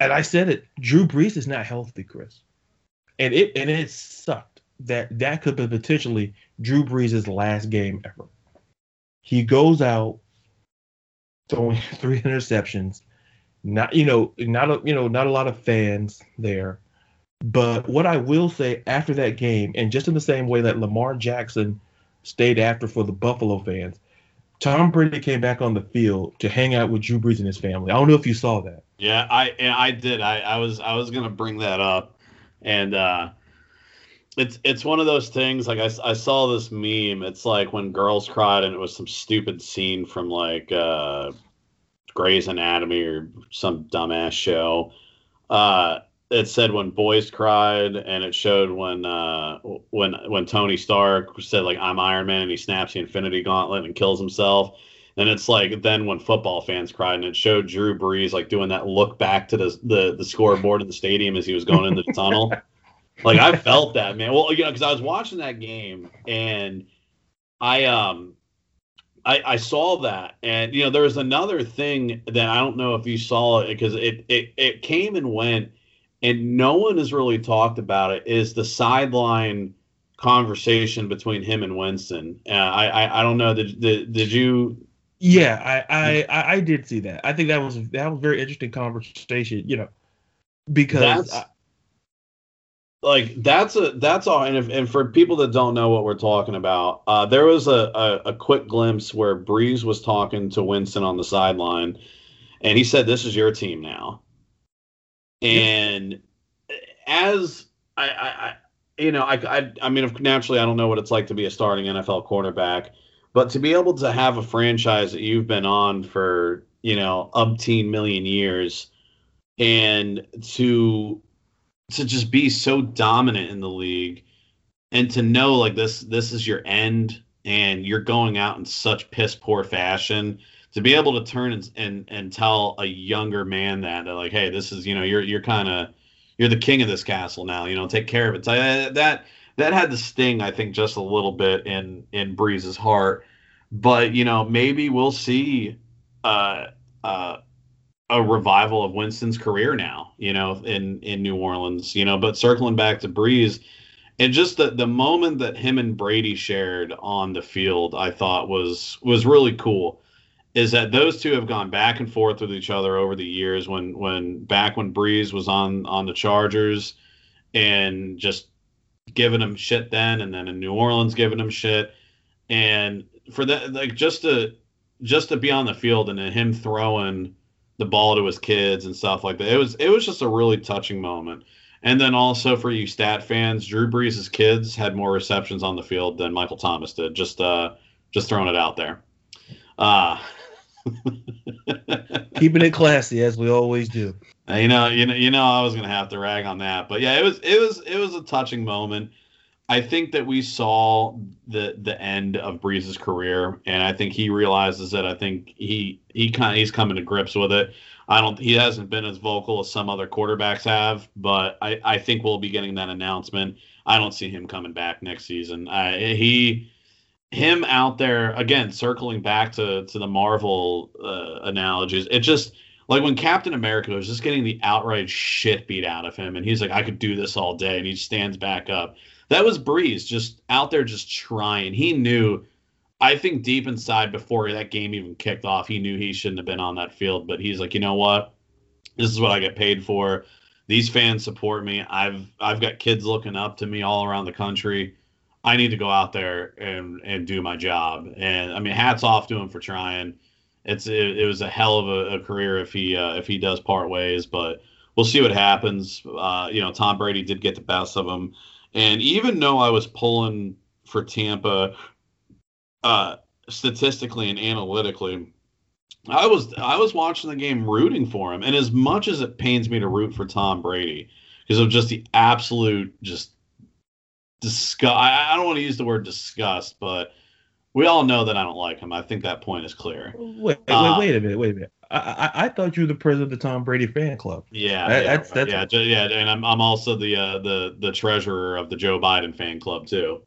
and I said it. Drew Brees is not healthy, Chris, and it and it sucked that that could be potentially Drew Brees' last game ever. He goes out throwing three interceptions. Not you know not a, you know not a lot of fans there. But what I will say after that game, and just in the same way that Lamar Jackson stayed after for the Buffalo fans, Tom Brady came back on the field to hang out with Drew Brees and his family. I don't know if you saw that. Yeah, I I did. I, I was I was gonna bring that up, and uh, it's it's one of those things. Like I, I saw this meme. It's like when girls cried, and it was some stupid scene from like uh, Grey's Anatomy or some dumbass show. Uh, it said when boys cried, and it showed when uh, when when Tony Stark said like I'm Iron Man, and he snaps the Infinity Gauntlet and kills himself. And it's like then when football fans cried, and it showed Drew Brees like doing that look back to the the, the scoreboard in the stadium as he was going into the tunnel. Like I felt that man. Well, you know, because I was watching that game and I um I, I saw that, and you know, there was another thing that I don't know if you saw it because it, it it came and went, and no one has really talked about it. Is the sideline conversation between him and Winston? Uh, I, I I don't know. Did did, did you? Yeah, I, I I did see that. I think that was that was very interesting conversation. You know, because I, like that's a that's all and if, and for people that don't know what we're talking about uh, there was a, a, a quick glimpse where brees was talking to winston on the sideline and he said this is your team now. And as I, I, I you know I, I i mean naturally i don't know what it's like to be a starting nfl quarterback but to be able to have a franchise that you've been on for you know umpteen million years and to to just be so dominant in the league and to know like this this is your end and you're going out in such piss poor fashion to be able to turn and and, and tell a younger man that, that like hey this is you know you're you're kind of you're the king of this castle now you know take care of it. So, uh, that that had the sting i think just a little bit in in brees's heart. But you know maybe we'll see uh uh a revival of Winston's career now, you know, in in New Orleans, you know. But circling back to Brees and just the the moment that him and Brady shared on the field, I thought was was really cool. Is that those two have gone back and forth with each other over the years? When when back when Brees was on on the Chargers, and just giving him shit then, and then in New Orleans giving him shit, and for that like just to just to be on the field and him throwing the ball to his kids and stuff like that. It was it was just a really touching moment. And then also for you stat fans, Drew Brees' kids had more receptions on the field than Michael Thomas did. Just uh just throwing it out there. Uh keeping it classy as we always do. You know, you know, you know I was gonna have to rag on that. But yeah, it was it was it was a touching moment. I think that we saw the the end of Brees's career, and I think he realizes that. I think he he kind he's coming to grips with it. I don't. He hasn't been as vocal as some other quarterbacks have, but I I think we'll be getting that announcement. I don't see him coming back next season. I, he him out there again, circling back to to the Marvel uh, analogies. It just like when Captain America was just getting the outright shit beat out of him, and he's like, I could do this all day, and he stands back up that was Brees just out there just trying. He knew, I think deep inside before that game even kicked off, he knew he shouldn't have been on that field. But he's like, you know what? This is what I get paid for. These fans support me. I've I've got kids looking up to me all around the country. I need to go out there and and do my job. And I mean, hats off to him for trying. It's it, it was a hell of a, a career if he uh, if he does part ways, but we'll see what happens. Uh, you know, Tom Brady did get the best of him. And even though I was pulling for Tampa uh, statistically and analytically, I was I was watching the game rooting for him. And as much as it pains me to root for Tom Brady because of just the absolute just disgust. I, I don't want to use the word disgust, but we all know that I don't like him. I think that point is clear. Wait, wait, uh, wait a minute, wait a minute. I, I, I, thought you were the president of the Tom Brady fan club. Yeah, that, yeah, that's, that's yeah, yeah, and I'm I'm also the uh, the the treasurer of the Joe Biden fan club too.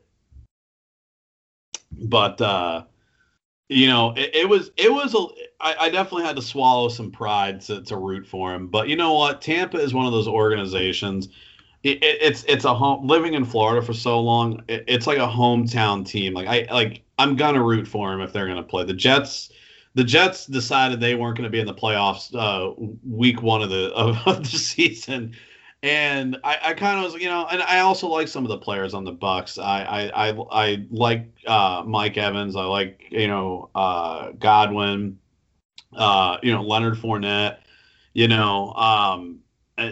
but uh, you know, it, it, was it was a. I, I definitely had to swallow some pride to, to root for him. But you know what? Tampa is one of those organizations. It, it, it's it's a home living in Florida for so long. it's like a hometown team. Like I like I'm gonna root for him if they're gonna play the Jets. The Jets decided they weren't going to be in the playoffs uh, week one of the of, the season, and I, I kind of was, you know, and I also like some of the players on the Bucs. I I I, I like uh, Mike Evans. I like you know uh, Godwin. Uh, you know Leonard Fournette. You know, um,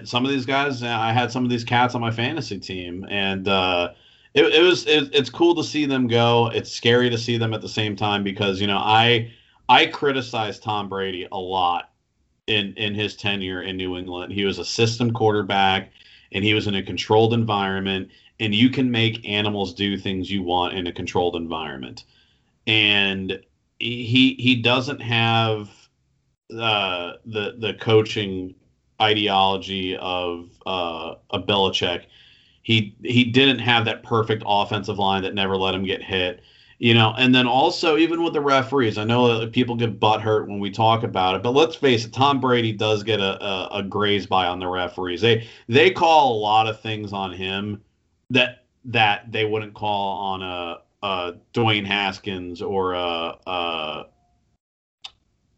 some of these guys. I had some of these cats on my fantasy team, and uh, it, it was it, it's cool to see them go. It's scary to see them at the same time because you know I I criticize Tom Brady a lot in in his tenure in New England. He was a system quarterback and he was in a controlled environment and you can make animals do things you want in a controlled environment. And he he doesn't have uh, the the coaching ideology of uh, a Belichick. He he didn't have that perfect offensive line that never let him get hit you know and then also even with the referees i know that people get butt hurt when we talk about it but let's face it tom brady does get a, a, a graze by on the referees they they call a lot of things on him that that they wouldn't call on a, a dwayne haskins or a, a,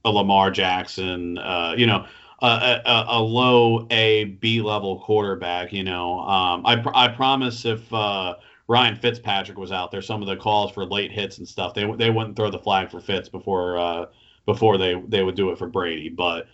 a lamar jackson uh, you know a, a, a, low A B level quarterback. You know, um, I I promise if uh, Ryan Fitzpatrick was out there, some of the calls for late hits and stuff, they they wouldn't throw the flag for Fitz before uh, before they they would do it for Brady. But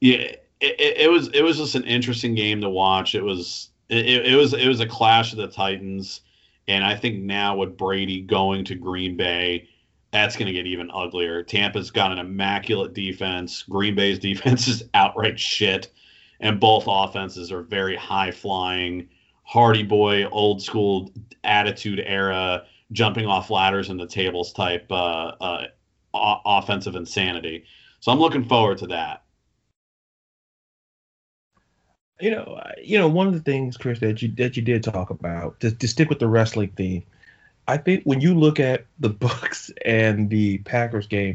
yeah, it, it, it was it was just an interesting game to watch. It was it, it was it was a clash of the Titans, and I think now with Brady going to Green Bay, that's going to get even uglier. Tampa's got an immaculate defense. Green Bay's defense is outright shit, and both offenses are very high flying Hardy Boy, old school attitude era, jumping off ladders and the tables type uh, uh, offensive insanity. So I'm looking forward to that. You know, you know, one of the things, Chris, that you that you did talk about to, to stick with the wrestling theme. I think when you look at the Bucs and the Packers game,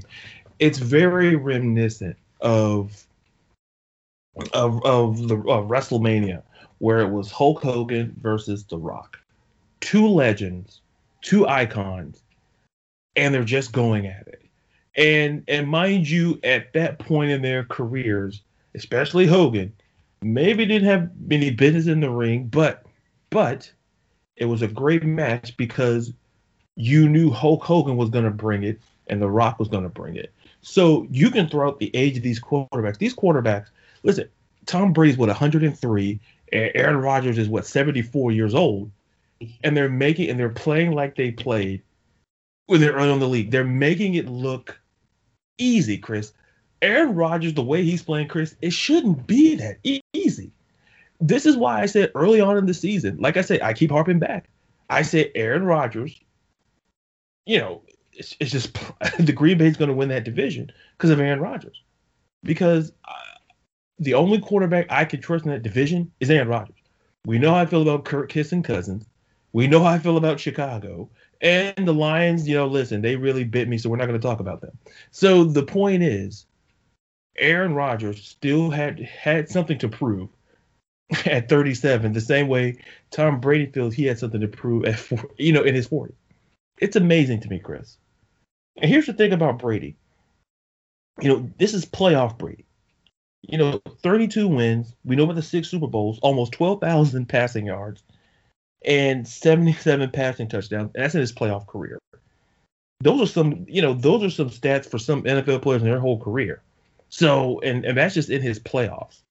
it's very reminiscent of of of the of WrestleMania where it was Hulk Hogan versus The Rock. Two legends, two icons, and they're just going at it. And and mind you, at that point in their careers, especially Hogan, maybe didn't have many business in the ring, but but it was a great match because you knew Hulk Hogan was going to bring it and The Rock was going to bring it. So you can throw out the age of these quarterbacks. These quarterbacks, listen, Tom Brady's what 103. Aaron Rodgers is what 74 years old, and they're making and they're playing like they played when they're early in the league. They're making it look easy, Chris. Aaron Rodgers, the way he's playing, Chris, it shouldn't be that e- easy. This is why I said early on in the season, like I said, I keep harping back. I said Aaron Rodgers, you know, it's, it's just the Green Bay's going to win that division because of Aaron Rodgers. Because uh, the only quarterback I can trust in that division is Aaron Rodgers. We know how I feel about Kirk kissing Cousins. We know how I feel about Chicago. And the Lions, you know, listen, they really bit me, so we're not going to talk about them. So the point is, Aaron Rodgers still had had something to prove at 37, the same way Tom Brady feels he had something to prove at four, you know, in his 40s. It's amazing to me, Chris. And here's the thing about Brady. You know, this is playoff Brady you know, 32 wins. We know about the six Super Bowls, almost 12,000 passing yards, and 77 passing touchdowns. And that's in his playoff career. Those are some, you know, those are some stats for some NFL players in their whole career. So, and, and that's just in his playoffs.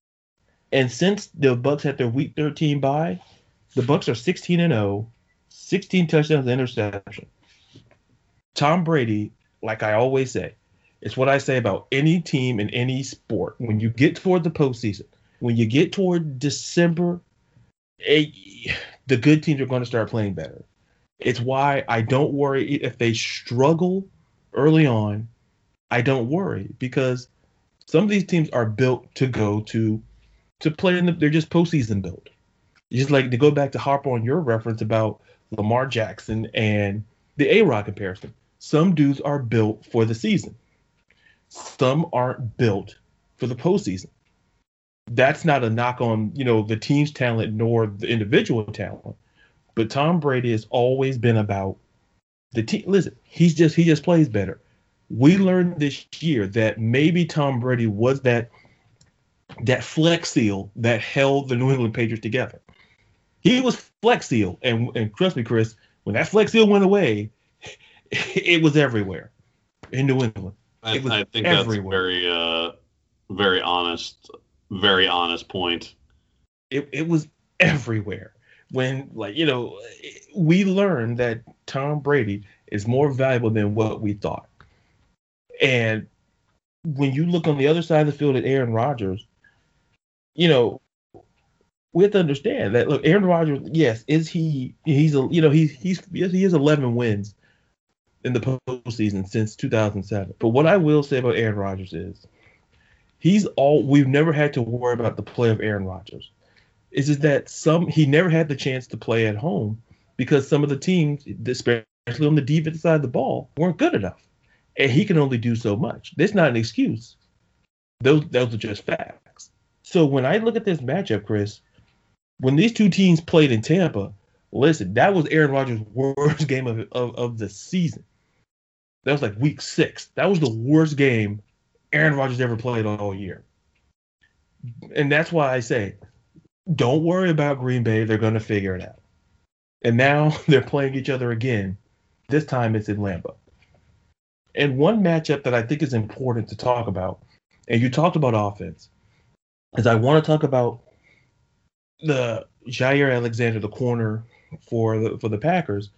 And since the Bucs had their Week 13 bye, the Bucs are 16 and 0, 16 touchdowns, interception. Tom Brady, like I always say, it's what I say about any team in any sport. When you get toward the postseason, when you get toward December, a, the good teams are going to start playing better. It's why I don't worry if they struggle early on. I don't worry because some of these teams are built to go to to play in the. They're just postseason built. Just like to go back to Harper on your reference about Lamar Jackson and the A Rod comparison some dudes are built for the season. Some aren't built for the postseason. That's not a knock on, you know, the team's talent nor the individual talent. But Tom Brady has always been about the team. Listen, he's just he just plays better. We learned this year that maybe Tom Brady was that that flex seal that held the New England Patriots together. He was flex seal, and and trust me, Chris, when that flex seal went away, it was everywhere in New England. I, I think everywhere. that's very uh very honest, very honest point. It it was everywhere when like you know we learned that Tom Brady is more valuable than what we thought. And when you look on the other side of the field at Aaron Rodgers, you know, we have to understand that look, Aaron Rodgers, yes, is he he's a you know, he's he's yes, he has 11 wins in the postseason since 2007. But what I will say about Aaron Rodgers is he's all we've never had to worry about the play of Aaron Rodgers. Is just that some he never had the chance to play at home because some of the teams, especially on the defensive side of the ball, weren't good enough. And he can only do so much. That's not an excuse. Those those are just facts. So when I look at this matchup, Chris, when these two teams played in Tampa, listen, that was Aaron Rodgers' worst game of, of, of the season. That was like week six. That was the worst game Aaron Rodgers ever played all year. And that's why I say don't worry about Green Bay. They're going to figure it out. And now they're playing each other again. This time it's in Lambeau. And one matchup that I think is important to talk about, and you talked about offense, is I want to talk about the Jaire Alexander, the corner for the for the Packers,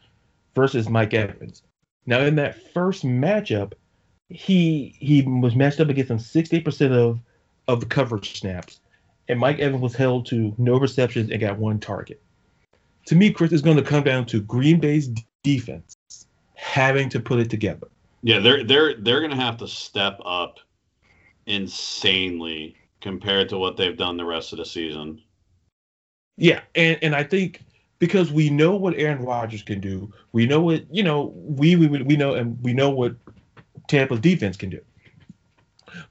versus Mike Evans. Now in that first matchup, he he was matched up against him 60% of of the coverage snaps and Mike Evans was held to no receptions and got one target. To me, Chris is going to come down to Green Bay's defense having to put it together. Yeah, they're they're they're going to have to step up insanely compared to what they've done the rest of the season. Yeah, and and I think because we know what Aaron Rodgers can do, we know what you know we we we know and we know what Tampa's defense can do.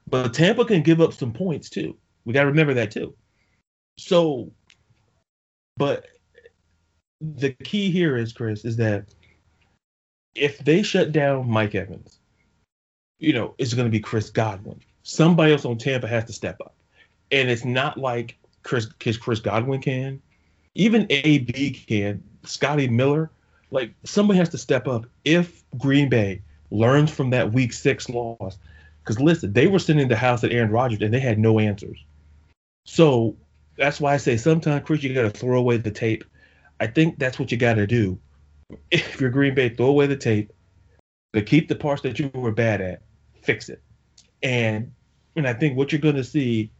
But Tampa can give up some points too. We got to remember that too. So, but the key here is, Chris, is that if they shut down Mike Evans, you know, it's going to be Chris Godwin. Somebody else on Tampa has to step up. And it's not like Chris, Chris Godwin can. Even AB can. Scotty Miller. Like, somebody has to step up if Green Bay learns from that week six loss. Because listen, they were sitting in the house at Aaron Rodgers and they had no answers. So that's why I say sometimes, Chris, you got to throw away the tape. I think that's what you got to do. If you're Green Bay, throw away the tape, but keep the parts that you were bad at, fix it. And and I think what you're going to see,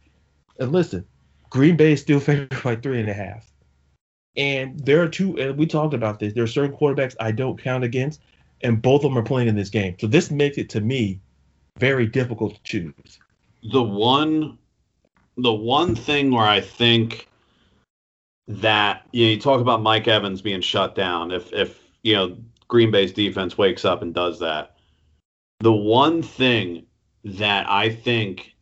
and listen, Green Bay is still favored by three and a half. And there are two, and we talked about this. There are certain quarterbacks I don't count against, and both of them are playing in this game. So this makes it to me very difficult to choose. The one the one thing where I think that you, know, you talk about Mike Evans being shut down, if if you know Green Bay's defense wakes up and does that, the one thing that I think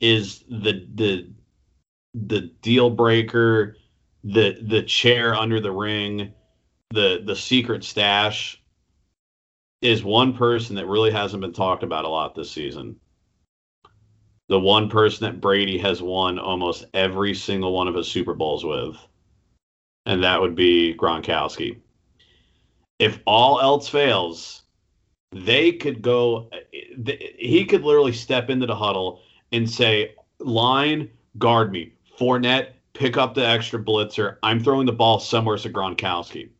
is the the the deal breaker, the the chair under the ring, the the secret stash is one person that really hasn't been talked about a lot this season the one person that Brady has won almost every single one of his Super Bowls with, and that would be Gronkowski. If all else fails, they could go, he could literally step into the huddle and say, line, guard me. Fournette, pick up the extra blitzer. I'm throwing the ball somewhere to Gronkowski.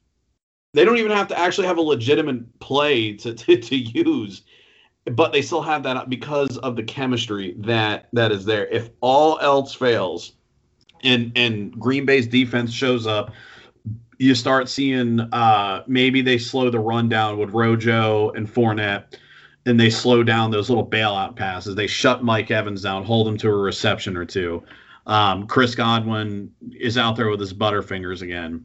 They don't even have to actually have a legitimate play to, to, to use but they still have that because of the chemistry that that is there. If all else fails, and and Green Bay's defense shows up, you start seeing uh, maybe they slow the run down with Rojo and Fournette, and they slow down those little bailout passes. They shut Mike Evans down, hold him to a reception or two. Um, Chris Godwin is out there with his butterfingers again.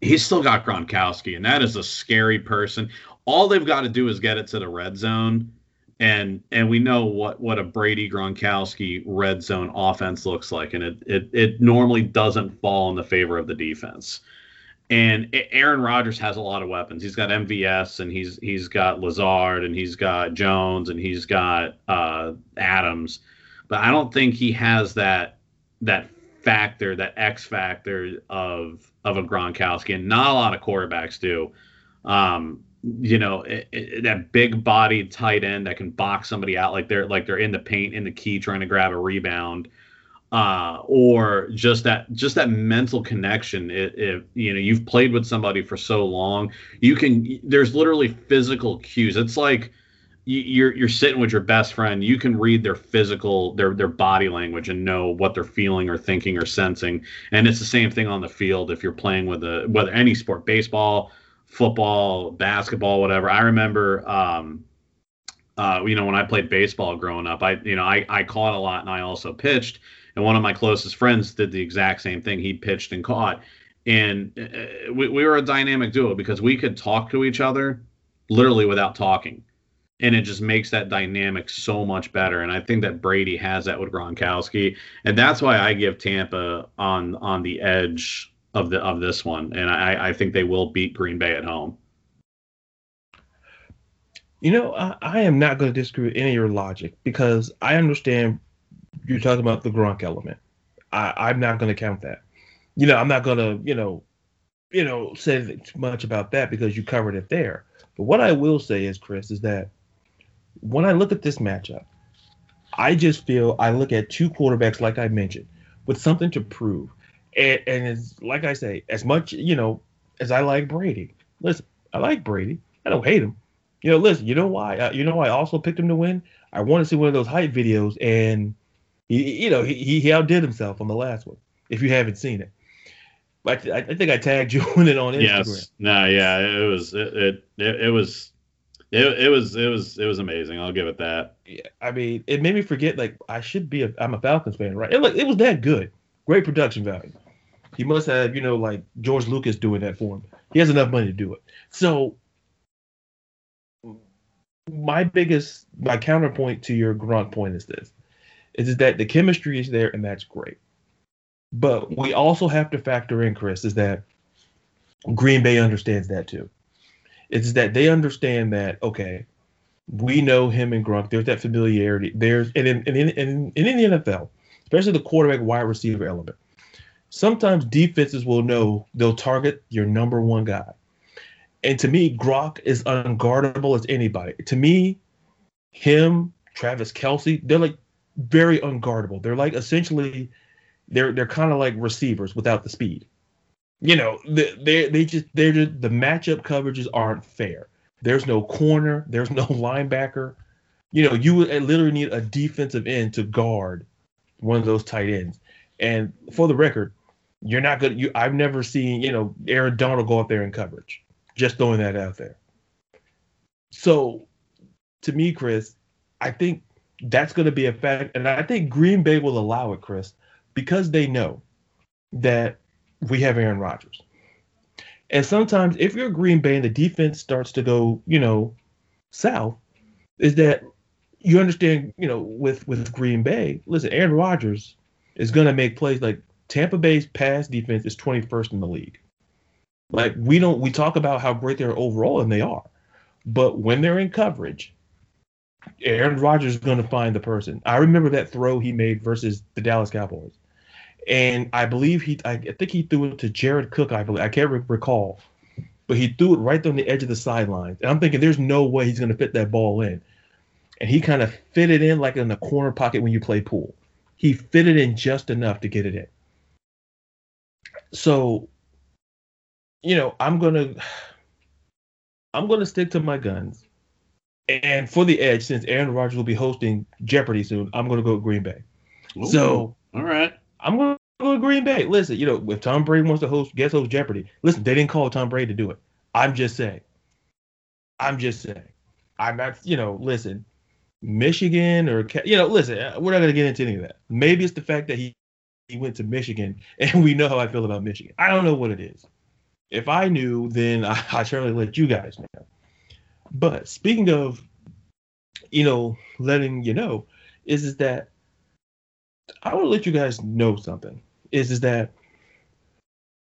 he's still got Gronkowski, and that is a scary person. All they've got to do is get it to the red zone, and and we know what what a Brady Gronkowski red zone offense looks like, and it it it normally doesn't fall in the favor of the defense. And Aaron Rodgers has a lot of weapons. He's got MVS, and he's he's got Lazard, and he's got Jones, and he's got uh, Adams, but I don't think he has that that factor, that X factor of of a Gronkowski, and not a lot of quarterbacks do. Um, you know, it, it, that big bodied tight end that can box somebody out like they're like they're in the paint in the key trying to grab a rebound. Uh, or just that just that mental connection if you know you've played with somebody for so long you can there's literally physical cues it's like you're you're sitting with your best friend you can read their physical their their body language and know what they're feeling or thinking or sensing. And it's the same thing on the field if you're playing with a whether any sport baseball football basketball whatever. I remember um uh you know when i played baseball growing up i you know i i caught a lot and i also pitched. And one of my closest friends did the exact same thing. He pitched and caught. And uh, we, we were a dynamic duo because we could talk to each other literally without talking and it just makes that dynamic so much better. And I think that Brady has that with Gronkowski, and that's why I give Tampa on on the edge of the of this one, and I, I think they will beat Green Bay at home. You know, I, I am not going to disagree with any of your logic because I understand you're talking about the Gronk element. I, I'm not going to count that. You know, I'm not going to, you know, you know, say much about that because you covered it there. But what I will say is, Chris, is that when I look at this matchup, I just feel I look at two quarterbacks, like I mentioned, with something to prove. And, and as, like I say, as much, you know, as I like Brady, listen, I like Brady. I don't hate him. You know, listen, you know why? Uh, you know why I also picked him to win? I want to see one of those hype videos, and he, you know, he, he outdid himself on the last one. If you haven't seen it, but I, I think I tagged you in it on Instagram. Yes, no, yeah, it was it, it it was it, it was it was it was amazing. I'll give it that. Yeah, I mean, it made me forget like I should be a I'm a Falcons fan, right? It, like it was that good, great production value. He must have you know like George Lucas doing that for him. He has enough money to do it. So my biggest my counterpoint to your Gronk point is this: is that the chemistry is there and that's great, but we also have to factor in, Chris, is that Green Bay understands that too. It's that they understand that okay, we know him and Gronk. There's that familiarity. There's and in, and in, in, in the NFL, especially the quarterback wide receiver element. Sometimes defenses will know they'll target your number one guy. And to me, Gronk is unguardable as anybody. To me, him, Travis Kelce, they're like very unguardable. They're like essentially they're they're kind of like receivers without the speed you know, they they just they're just, the matchup coverages aren't fair. There's no corner, there's no linebacker. You know, you would eh, literally need a defensive end to guard one of those tight ends. And for the record, you're not good. You I've never seen you know Aaron Donald go up there in coverage. Just throwing that out there. So, to me, Chris, I think that's going to be a fact, and I think Green Bay will allow it, Chris, because they know that we have Aaron Rodgers. And sometimes if you're Green Bay and the defense starts to go, you know, south, is that you understand, you know, with with Green Bay, listen, Aaron Rodgers is gonna make plays like Tampa Bay's pass defense is 21st in the league. Like we don't we talk about how great they are overall, and they are. But when they're in coverage, Aaron Rodgers is going to find the person. I remember that throw he made versus the Dallas Cowboys and I believe he, I think he threw it to Jared Cook. I believe I can't re- recall, but he threw it right on the edge of the sidelines. And I'm thinking, there's no way he's going to fit that ball in. And he kind of fit it in like in the corner pocket when you play pool. He fit it in just enough to get it in. So, you know, I'm gonna, I'm gonna stick to my guns. And for the edge, since Aaron Rodgers will be hosting Jeopardy soon, I'm gonna go Green Bay. Ooh, so, all right. I'm going go to Green Bay. Listen, you know, if Tom Brady wants to host guest host Jeopardy, listen, they didn't call Tom Brady to do it. I'm just saying. I'm just saying. I'm not, you know, listen, Michigan or you know, listen, uh, we're not going to get into any of that. Maybe it's the fact that he he went to Michigan, and we know how I feel about Michigan. I don't know what it is. if I knew, then I, I certainly let you guys know. But speaking of, you know, letting you know, is is that I want to let you guys know something. Is is that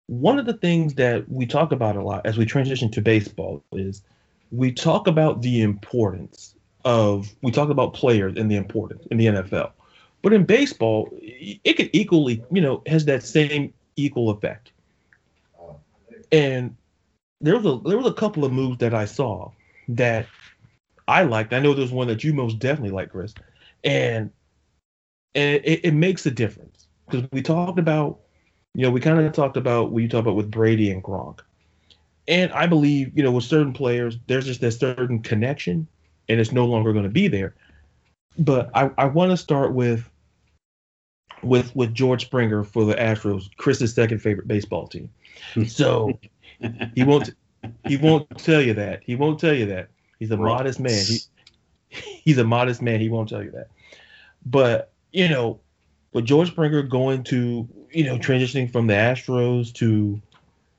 one of the things that we talk about a lot as we transition to baseball is we talk about the importance of we talk about players and the importance in the NFL. But in baseball, it could equally, you know, has that same equal effect. And there was a there was a couple of moves that I saw that I liked. I know there's one that you most definitely like, Chris, and and it, it makes a difference because we talked about, you know, we kind of talked about what you talked about with Brady and Gronk, and I believe you know with certain players there's just that certain connection, and it's no longer going to be there. But I I want to start with with with George Springer for the Astros, Chris's second favorite baseball team. So he won't he won't tell you that. He won't tell you that. He's a modest man. He he's a modest man. He won't tell you that. But you know, with George Springer going to you know transitioning from the Astros to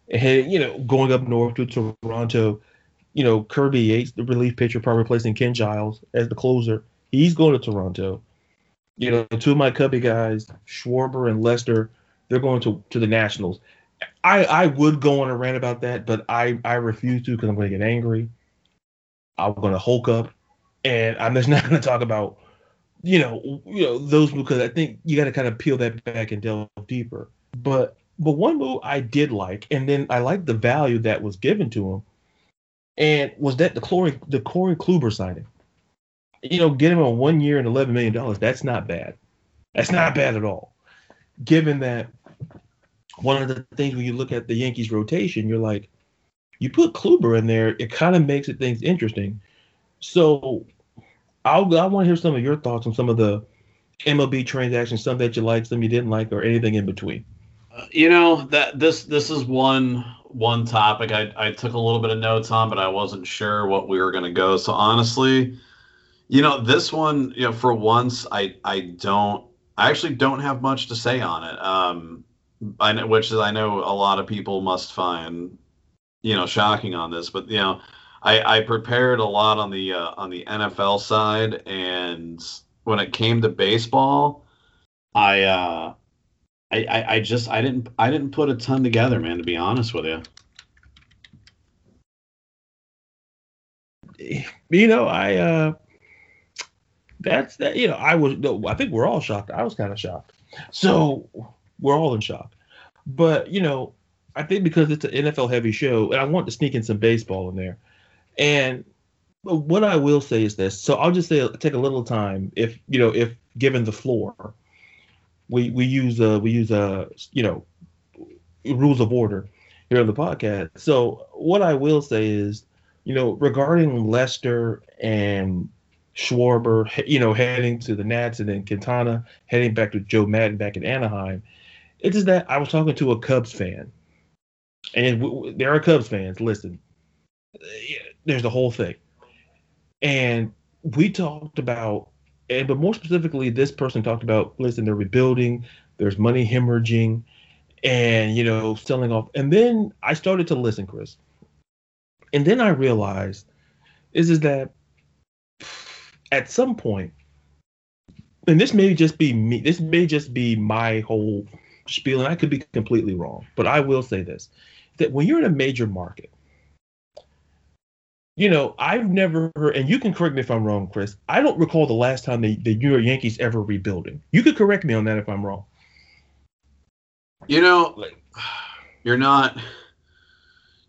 you know going up north to Toronto, you know Kirby Yates, the relief pitcher, probably replacing Ken Giles as the closer. He's going to Toronto. You know, two of my Cubby guys, Schwarber and Lester, they're going to to the Nationals. I I would go on a rant about that, but I I refuse to because I'm going to get angry. I'm going to hulk up, and I'm just not going to talk about you know you know those because I think you got to kind of peel that back and delve deeper. But but one move I did like, and then I liked the value that was given to him, and was that the Corey the Corey Kluber signing. You know, get him on one year and eleven million dollars. That's not bad. That's not bad at all. Given that one of the things when you look at the Yankees rotation, you're like, you put Kluber in there, it kind of makes it things interesting. So I'll, I want to hear some of your thoughts on some of the MLB transactions, some that you liked, some you didn't like, or anything in between. Uh, you know that this this is one one topic I, I took a little bit of notes on, but I wasn't sure what we were going to go. So honestly, you know this one, you know, for once I I don't I actually don't have much to say on it. Um, I know, which is I know a lot of people must find, you know, shocking on this. But you know, I, I prepared a lot on the uh, on the NFL side, and when it came to baseball, I, uh, I, I I just I didn't I didn't put a ton together, man. To be honest with you. You know, I uh, that's that. You know, I was. I think we're all shocked. I was kind of shocked. So we're all in shock. But you know, I think because it's an NFL heavy show, and I want to sneak in some baseball in there. And what I will say is this. So I'll just say take a little time if you know if given the floor, we we use uh we use uh you know rules of order here on the podcast. So what I will say is, you know, regarding Lester and Schwarber, you know, heading to the Nats and then Quintana heading back to Joe Maddon back in Anaheim. It's just that I was talking to a Cubs fan, and there are Cubs fans. Listen, there's the whole thing, and we talked about, and but more specifically, this person talked about. Listen, they're rebuilding. There's money hemorrhaging, and you know, selling off. And then I started to listen, Chris, and then I realized is is that at some point, and this may just be me. This may just be my whole spiel, and I could be completely wrong, but I will say this: that when you're in a major market, you know, I've never heard, and you can correct me if I'm wrong, Chris. I don't recall the last time the, the New York Yankees ever rebuilding. You could correct me on that if I'm wrong. You know, you're not,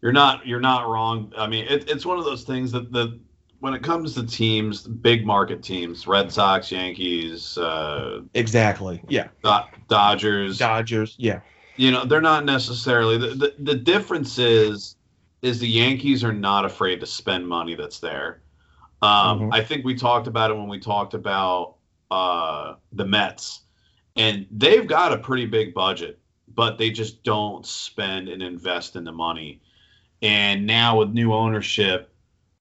you're not, you're not wrong. I mean, it, it's one of those things that the when it comes to teams, big market teams, Red Sox, Yankees, uh, exactly, yeah, Dodgers, Dodgers, yeah. You know, they're not necessarily the, the the difference is is the Yankees are not afraid to spend money that's there. Um, mm-hmm. I think we talked about it when we talked about uh, the Mets, and they've got a pretty big budget, but they just don't spend and invest in the money. And now with new ownership,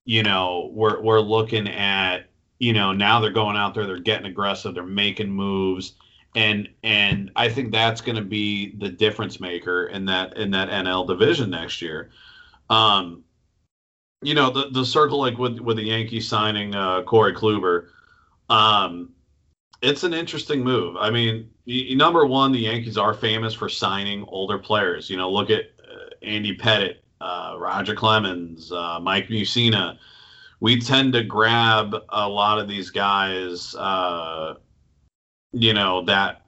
you know, we're we're looking at, you know, now they're going out there, they're getting aggressive, they're making moves, and and I think that's going to be the difference maker in that in that NL division next year. Um, you know the the circle like with with the Yankees signing uh, Corey Kluber. Um, it's an interesting move. I mean, number one, the Yankees are famous for signing older players. You know, look at uh, Andy Pettitte, uh, Roger Clemens, uh, Mike Mussina. We tend to grab a lot of these guys, uh, you know, that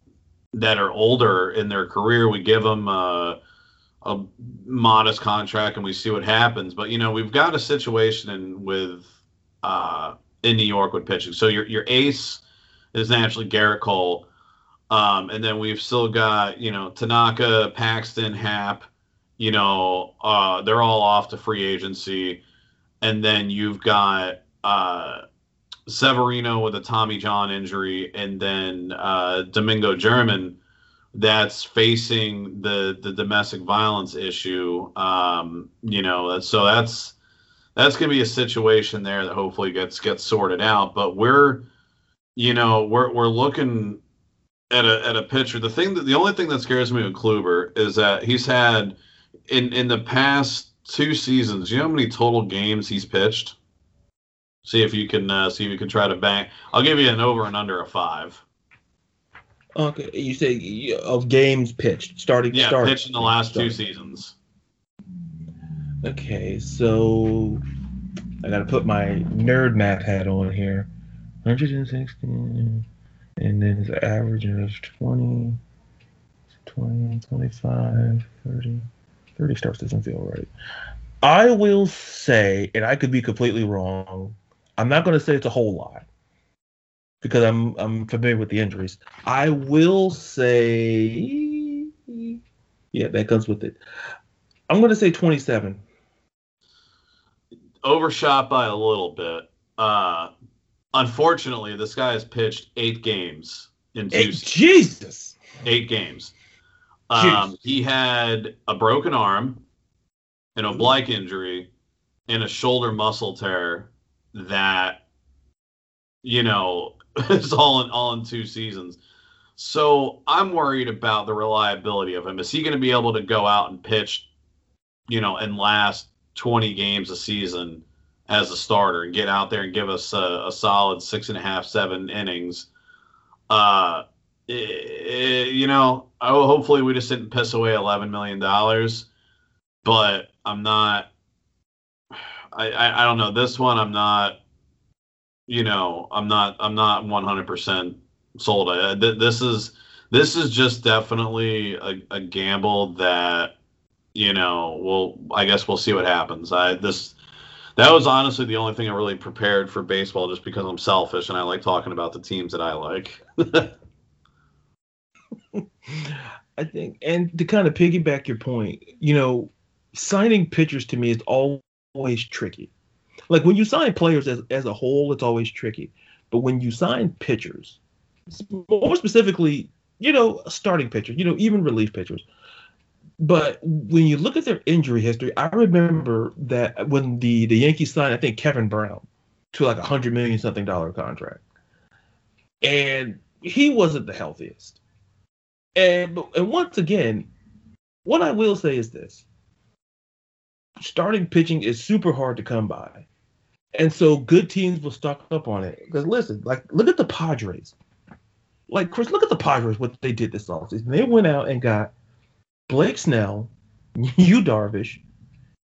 that are older in their career. We give them uh, a modest contract and we see what happens. But you know, we've got a situation in with uh, in New York with pitching. So your your ace is naturally Gerrit Cole. Um, and then we've still got, you know, Tanaka, Paxton, Happ. you know, uh, they're all off to free agency. And then you've got uh, Severino with a Tommy John injury, and then uh, Domingo German that's facing the the domestic violence issue. Um, you know, so that's that's going to be a situation there that hopefully gets gets sorted out. But we're you know, we're we're looking at a at a pitcher. The thing that the only thing that scares me with Kluber is that he's had in in the past two seasons. You know how many total games he's pitched? See if you can uh, see if you can try to bang. I'll give you an over and under a five. Okay, you say of games pitched, starting. Yeah, starting, pitched in the last starting. two seasons. Okay, so I got to put my nerd math hat on here. 116, and then the average of 20, 20, 25, 30. 30 starts doesn't feel right. I will say, and I could be completely wrong. I'm not going to say it's a whole lot because I'm I'm familiar with the injuries. I will say, yeah, that comes with it. I'm going to say 27. Overshot by a little bit. Uh, Unfortunately, this guy has pitched eight games in two. Eight, Jesus. Eight games. Um, he had a broken arm, an oblique injury, and a shoulder muscle tear that, you know, is all in all in two seasons. So I'm worried about the reliability of him. Is he going to be able to go out and pitch, you know, and last 20 games a season? as a starter and get out there and give us a, a solid six and a half, seven innings. Uh, it, it, you know, hopefully we just didn't piss away eleven million dollars, but I'm not. I, I I don't know this one. I'm not. You know, I'm not. I'm not 100 percent sold. I, this is this is just definitely a, a gamble that you know. Well, I guess we'll see what happens. I this that was honestly the only thing I really prepared for baseball just because I'm selfish and I like talking about the teams that I like. I think, and to kind of piggyback your point, you know, signing pitchers to me is always tricky. Like when you sign players as, as a whole, it's always tricky. But when you sign pitchers, more specifically, you know, starting pitchers, you know, even relief pitchers, but when you look at their injury history, I remember that when the the Yankees signed, I think Kevin Brown to like a hundred million something dollar contract, and he wasn't the healthiest. And and once again, what I will say is this: starting pitching is super hard to come by, and so good teams will stock up on it. Because listen, like look at the Padres. Like Chris, look at the Padres. What they did this offseason. They went out and got Blake Snell, Yu Darvish,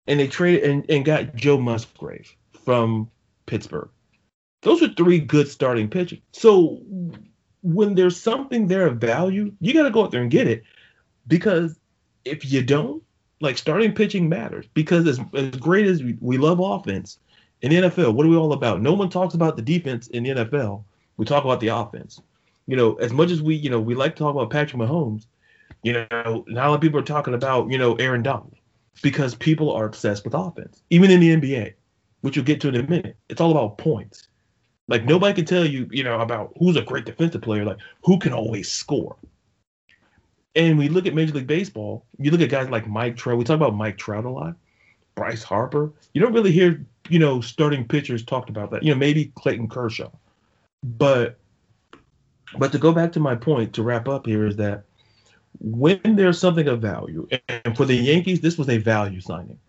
and they traded and, and got Joe Musgrove from Pittsburgh. Those are three good starting pitching. So when there's something there of value, you got to go out there and get it because if you don't, like starting pitching matters because as, as great as we, we love offense in the NFL, what are we all about? No one talks about the defense in the NFL. We talk about the offense. You know, as much as we, you know, we like to talk about Patrick Mahomes, you know, now a lot of people are talking about, you know, Aaron Donald because people are obsessed with offense, even in the NBA, which we'll get to in a minute. It's all about points. Like nobody can tell you, you know, about who's a great defensive player, like who can always score. And we look at Major League Baseball, you look at guys like Mike Trout. We talk about Mike Trout a lot, Bryce Harper. You don't really hear, you know, starting pitchers talked about that. You know, maybe Clayton Kershaw. But But to go back to my point to wrap up here is that when there's something of value, and for the Yankees, this was a value signing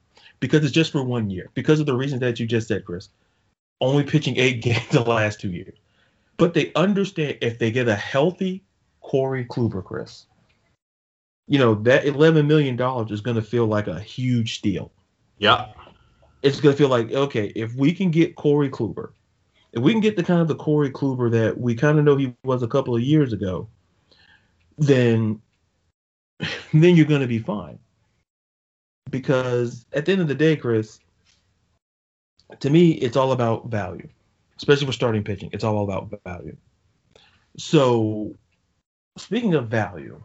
because it's just for one year, because of the reasons that you just said, Chris. Only pitching eight games the last two years. But they understand if they get a healthy Corey Kluber, Chris, you know, that $11 million is going to feel like a huge steal. Yeah. It's to feel like, okay, if we can get Corey Kluber, if we can get the kind of the Corey Kluber that we kind of know he was a couple of years ago, then then you're to be fine. Because at the end of the day, Chris, to me, it's all about value, especially for starting pitching. It's all about value. So, speaking of value,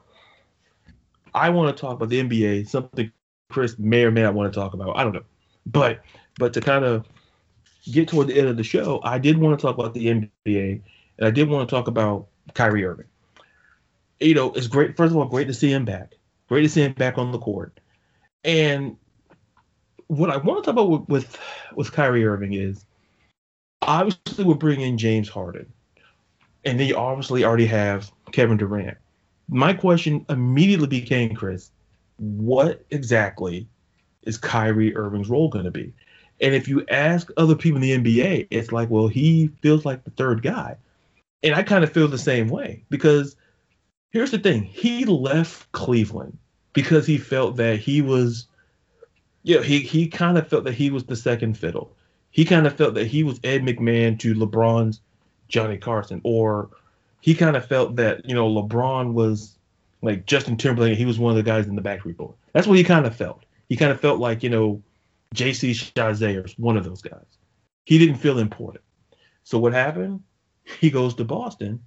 I want to talk about the NBA, something Chris may or may not want to talk about. I don't know. But but to kind of get toward the end of the show, I did want to talk about the NBA and I did want to talk about Kyrie Irving. You know, it's great. First of all, great to see him back. Great to see him back on the court. And what I want to talk about with with, with Kyrie Irving is obviously we're bringing James Harden, and then you obviously already have Kevin Durant my question immediately became, Chris, what exactly is Kyrie Irving's role going to be? And if you ask other people in the NBA, it's like, well, he feels like the third guy. And I kind of feel the same way because here's the thing he left Cleveland because he felt that he was, you know, he, he kind of felt that he was the second fiddle. He kind of felt that he was Ed McMahon to LeBron's Johnny Carson, or he kind of felt that you know LeBron was like Justin Timberlake. He was one of the guys in the Backstreet Boys. That's what he kind of felt. He kind of felt like you know J.C. Chasez or one of those guys. He didn't feel important. So what happened? He goes to Boston.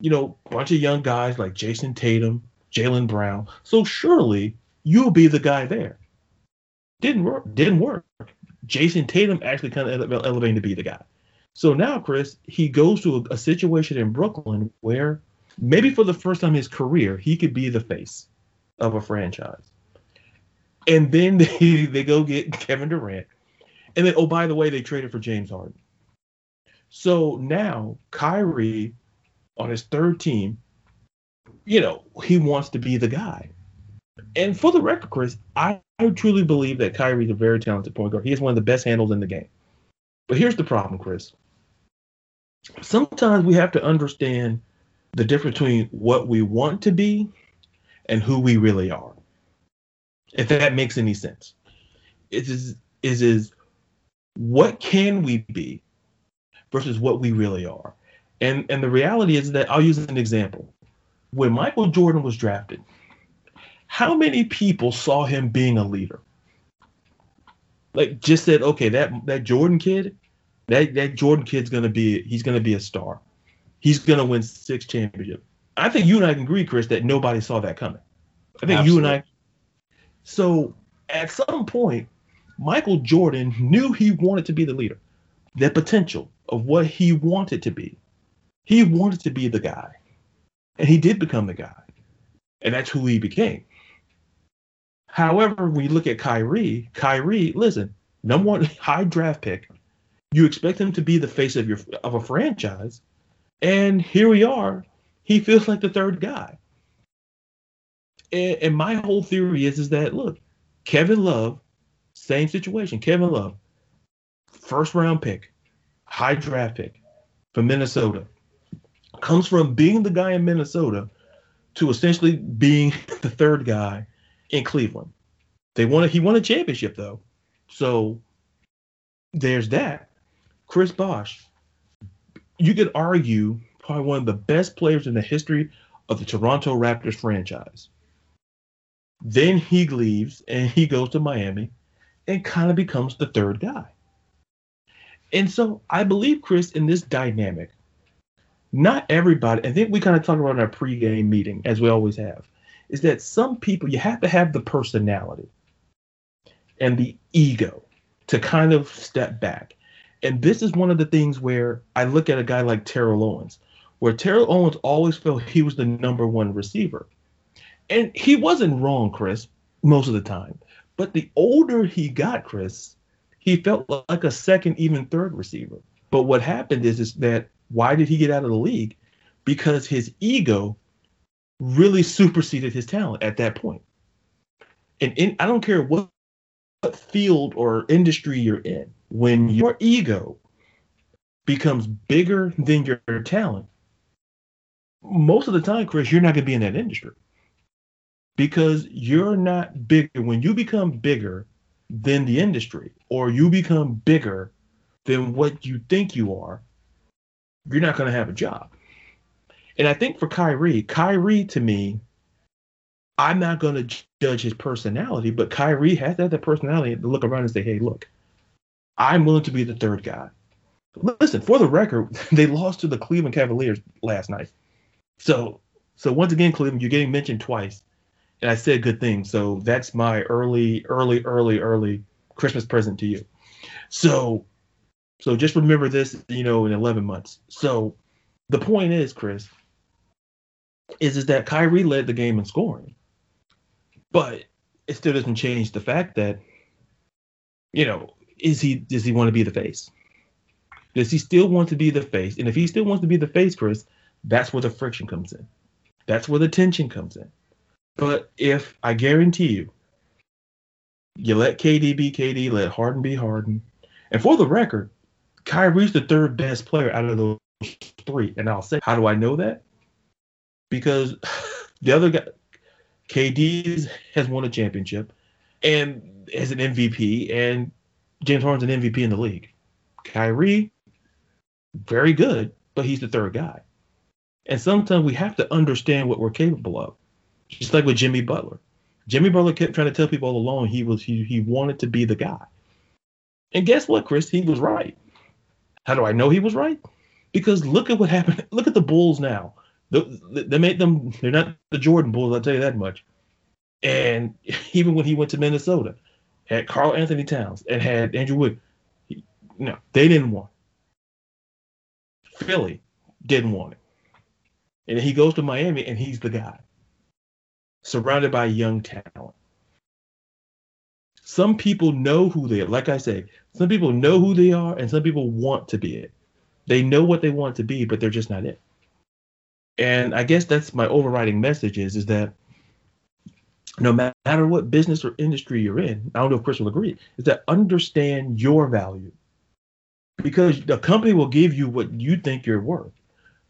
You know, bunch of young guys like Jayson Tatum, Jaylen Brown. So surely you'll be the guy there. Didn't work. Didn't work. Jayson Tatum actually kind of elevating to be the guy. So now, Chris, he goes to a, a situation in Brooklyn where maybe for the first time in his career, he could be the face of a franchise. And then they, they go get Kevin Durant. And then, oh, by the way, they traded for James Harden. So now Kyrie on his third team, you know, he wants to be the guy. And for the record, Chris, I, I truly believe that Kyrie's a very talented point guard. He is one of the best handles in the game. But here's the problem, Chris sometimes we have to understand the difference between what we want to be and who we really are. If that makes any sense. It is is is what can we be versus what we really are. And and the reality is that I'll use an example. When Michael Jordan was drafted, how many people saw him being a leader? Like just said, okay, that that Jordan kid, that that Jordan kid's gonna be he's gonna be a star. He's gonna win six championships. I think you and I can agree, Chris, that nobody saw that coming. I think Absolutely. you and I. So at some point, Michael Jordan knew he wanted to be the leader, the potential of what he wanted to be. He wanted to be the guy, and he did become the guy, and that's who he became. However, you look at Kyrie, Kyrie, listen, number one high draft pick, you expect him to be the face of your of a franchise, and here we are. He feels like the third guy. And, and my whole theory is is that look, Kevin Love, same situation. Kevin Love, first round pick, high draft pick from Minnesota, comes from being the guy in Minnesota to essentially being the third guy in Cleveland. They wanted he won a championship though, so there's that. Chris Bosh, you could argue probably one of the best players in the history of the Toronto Raptors franchise. Then he leaves and he goes to Miami and kind of becomes the third guy. And so I believe, Chris, in this dynamic, not everybody, I think we kind of talked about in our pregame meeting, as we always have, is that some people, you have to have the personality and the ego to kind of step back and this is one of the things where I look at a guy like Terrell Owens, where Terrell Owens always felt he was the number one receiver. And he wasn't wrong, Chris, most of the time. But the older he got, Chris, he felt like a second, even third receiver. But what happened is, is that why did he get out of the league? because his ego really superseded his talent at that point. And in, I don't care what, what field or industry you're in, when your ego becomes bigger than your talent, most of the time, Chris, you're not going to be in that industry because you're not bigger. When you become bigger than the industry or you become bigger than what you think you are, you're not going to have a job. And I think for Kyrie, Kyrie to me, I'm not going to judge his personality, but Kyrie has to have the personality to look around and say, hey, look, I'm willing to be the third guy. Listen, for the record, they lost to the Cleveland Cavaliers last night. So, so once again, Cleveland, you're getting mentioned twice, and I said good things. So that's my early, early, early, early Christmas present to you. So, so just remember this, you know, in 11 months. So, the point is, Chris, is is that Kyrie led the game in scoring, but it still doesn't change the fact that, you know, is he does he want to be the face? Does he still want to be the face? And if he still wants to be the face, Chris, that's where the friction comes in. That's where the tension comes in. But if I guarantee you, you let KD be KD, let Harden be Harden. And for the record, Kyrie's the third best player out of those three. And I'll say, how do I know that? Because the other guy, KD has won a championship and is an MVP, and James Harden's an MVP in the league. Kyrie, very good, but he's the third guy. And sometimes we have to understand what we're capable of. Just like with Jimmy Butler. Jimmy Butler kept trying to tell people all along he was he he wanted to be the guy. And guess what, Chris? He was right. How do I know he was right? Because look at what happened. Look at the Bulls now. They made them. They're not the Jordan Bulls. I'll tell you that much. And even when he went to Minnesota, had Karl-Anthony Towns and had Andrew Wood. He, no, they didn't want. Philly didn't want it. And he goes to Miami and he's the guy. Surrounded by young talent. Some people know who they are. Like I say, some people know who they are and some people want to be it. They know what they want to be, but they're just not it. And I guess that's my overriding message is, is that no matter what business or industry you're in, I don't know if Chris will agree, is that understand your value. Because the company will give you what you think you're worth.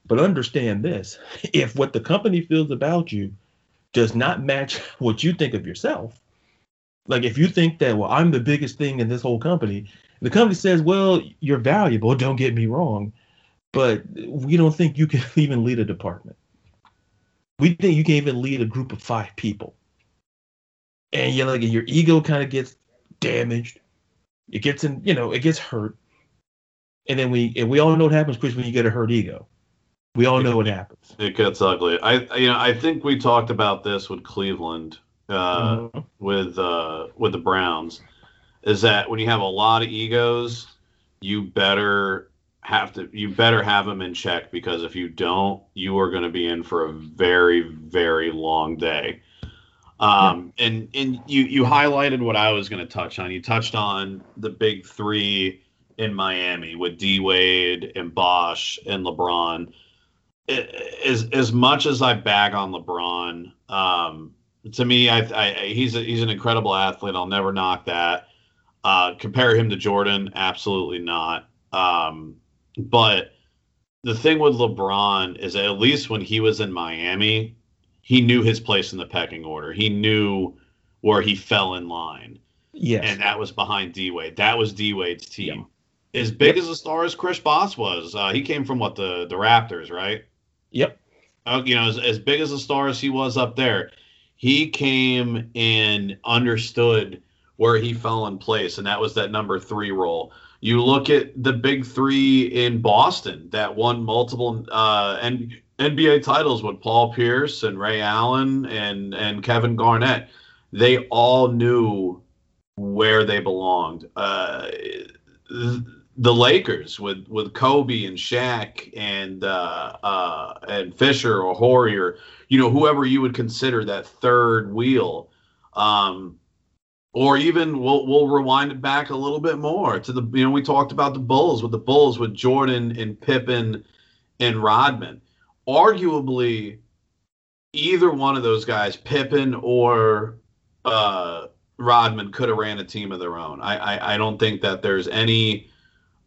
But understand this if what the company feels about you does not match what you think of yourself, like if you think that, well, I'm the biggest thing in this whole company, the company says, well, you're valuable, don't get me wrong, but we don't think you can even lead a department. We think you can even lead a group of five people. And you like your ego kind of gets damaged. It gets in, you know, it gets hurt. And then we and we all know what happens, Chris, when you get a hurt ego. We all know what happens. It gets ugly. I you know I think we talked about this with Cleveland, uh, mm-hmm. with uh, with the Browns, is that when you have a lot of egos, you better have to you better have them in check because if you don't, you are going to be in for a very very long day. Um, yeah. and and you you highlighted what I was going to touch on. You touched on the big three in Miami with D Wade and Bosh and LeBron as as much as I bag on LeBron, um, to me, I, I, he's a, he's an incredible athlete. I'll never knock that. Uh, compare him to Jordan, absolutely not. Um, but the thing with LeBron is at least when he was in Miami, he knew his place in the pecking order. He knew where he fell in line. Yes. And that was behind D Wade. That was D Wade's team. Yep. As big yep. as a star as Chris Bosh was, uh, he came from what the the Raptors, right? Yep. Uh, you know, as, as big as a star as he was up there, he came and understood where he fell in place, and that was that number three role. You look at the big three in Boston that won multiple uh, NBA titles with Paul Pierce and Ray Allen and and Kevin Garnett. They all knew where they belonged. Uh, the Lakers with with Kobe and Shaq and uh, uh, and Fisher or Horry or you know whoever you would consider that third wheel, um, or even we'll we'll rewind it back a little bit more to the you know we talked about the Bulls with the Bulls with Jordan and Pippen and Rodman. arguably either one of those guys, Pippen or uh, Rodman, could have ran a team of their own. I, I, I don't think that there's any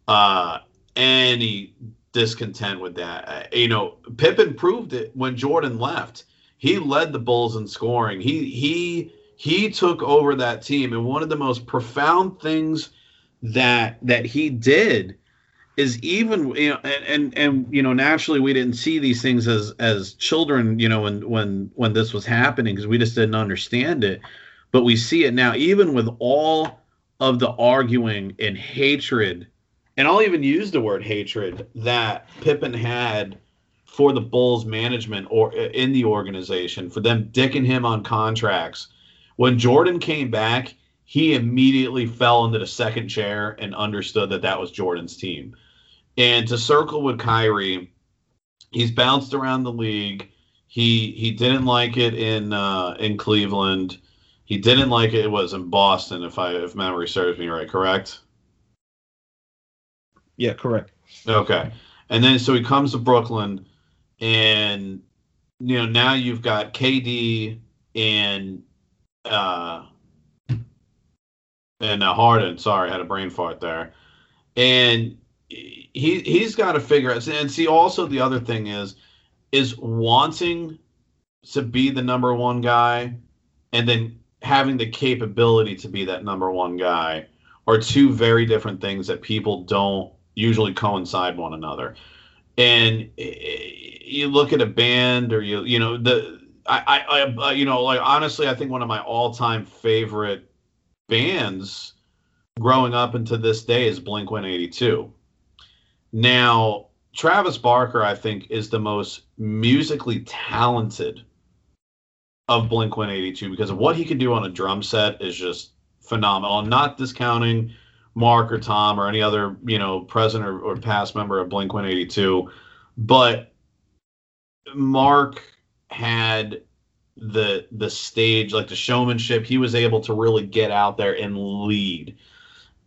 uh, any discontent with that. Uh, you know, Pippen proved it when Jordan left. He led the Bulls in scoring. He he he took over that team, and one of the most profound things that that he did is even you know and, and and you know naturally we didn't see these things as as children you know when when when this was happening because we just didn't understand it but we see it now even with all of the arguing and hatred and I'll even use the word hatred that Pippen had for the Bulls management or in the organization for them dicking him on contracts when Jordan came back he immediately fell into the second chair and understood that that was Jordan's team. And to circle with Kyrie, he's bounced around the league. He he didn't like it in uh, in Cleveland. He didn't like it. It was in Boston, if I if memory serves me right. Correct. Yeah, correct. Okay, and then so he comes to Brooklyn, and you know now you've got KD and uh, and uh, Harden. Sorry, I had a brain fart there. And he he's got to figure out. And see, also the other thing is is wanting to be the number one guy, and then having the capability to be that number one guy are two very different things that people don't usually coincide one another. And eh, eh, you look at a band, or you you know the I I, I uh, you know like honestly, I think one of my all time favorite bands growing up into this day is Blink 182. Now, Travis Barker, I think, is the most musically talented of Blink 182 because of what he can do on a drum set is just phenomenal. I'm not discounting Mark or Tom or any other, you know, present or, or past member of Blink 182, but Mark had the the stage, like the showmanship. He was able to really get out there and lead.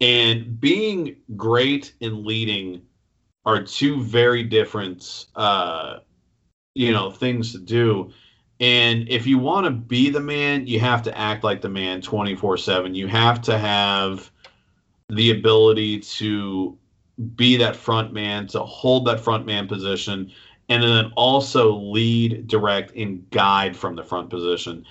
And being great and leading are two very different uh you know things to do. And if you want to be the man, you have to act like the man 24/7. You have to have the ability to be that front man, to hold that front man position and then also lead, direct, and guide from the front position.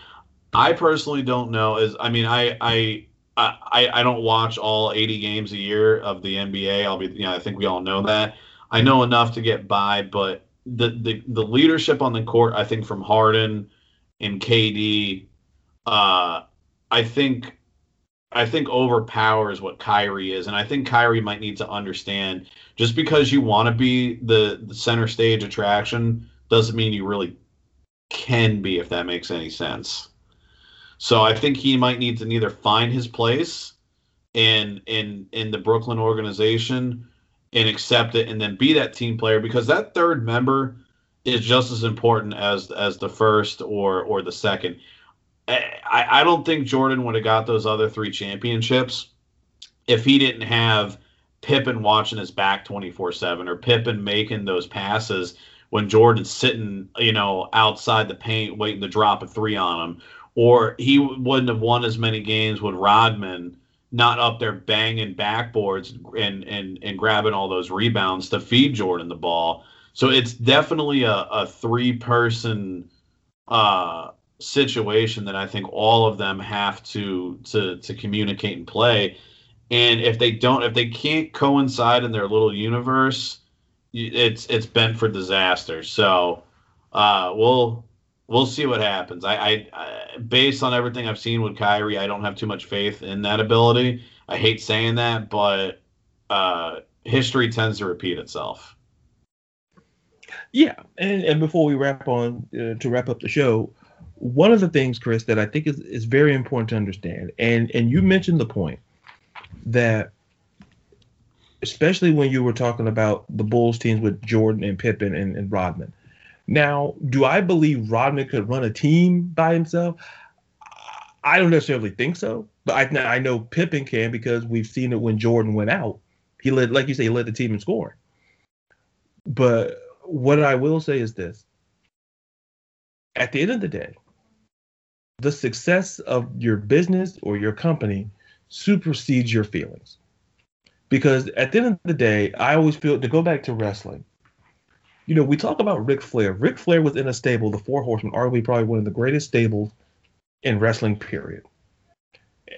I personally don't know. Is I mean, I I I, I don't watch all 80 games a year of the NBA. I'll be, you know, I think we all know that. I know enough to get by, but the the, the leadership on the court, I think from Harden and KD, uh, I think I think overpowers what Kyrie is, and I think Kyrie might need to understand just because you want to be the, the center stage attraction doesn't mean you really can be, if that makes any sense. So I think he might need to neither find his place in in in the Brooklyn organization and accept it, and then be that team player because that third member is just as important as as the first or or the second. I, I don't think Jordan would have got those other three championships if he didn't have Pippen watching his back 24 7 or Pippen making those passes when Jordan's sitting, you know, outside the paint waiting to drop a three on him. Or he wouldn't have won as many games with Rodman not up there banging backboards and, and, and grabbing all those rebounds to feed Jordan the ball. So it's definitely a, a three person uh, situation that I think all of them have to to to communicate and play. And if they don't, if they can't coincide in their little universe, it's it's bent for disaster. So uh, we'll we'll see what happens. I, I, I based on everything I've seen with Kyrie, I don't have too much faith in that ability. I hate saying that, but uh, history tends to repeat itself. Yeah, and, and before we wrap on uh, to wrap up the show, one of the things, Chris, that I think is, is very important to understand, and and you mentioned the point that especially when you were talking about the Bulls teams with Jordan and Pippen and, and Rodman. Now, do I believe Rodman could run a team by himself? I don't necessarily think so, but I, I know Pippen can because we've seen it when Jordan went out. He led, like you say, he led the team in scoring. But what I will say is this: at the end of the day, the success of your business or your company supersedes your feelings. Because at the end of the day, I always feel to go back to wrestling. You know, we talk about Ric Flair. Ric Flair was in a stable, the Four Horsemen, arguably probably one of the greatest stables in wrestling, period.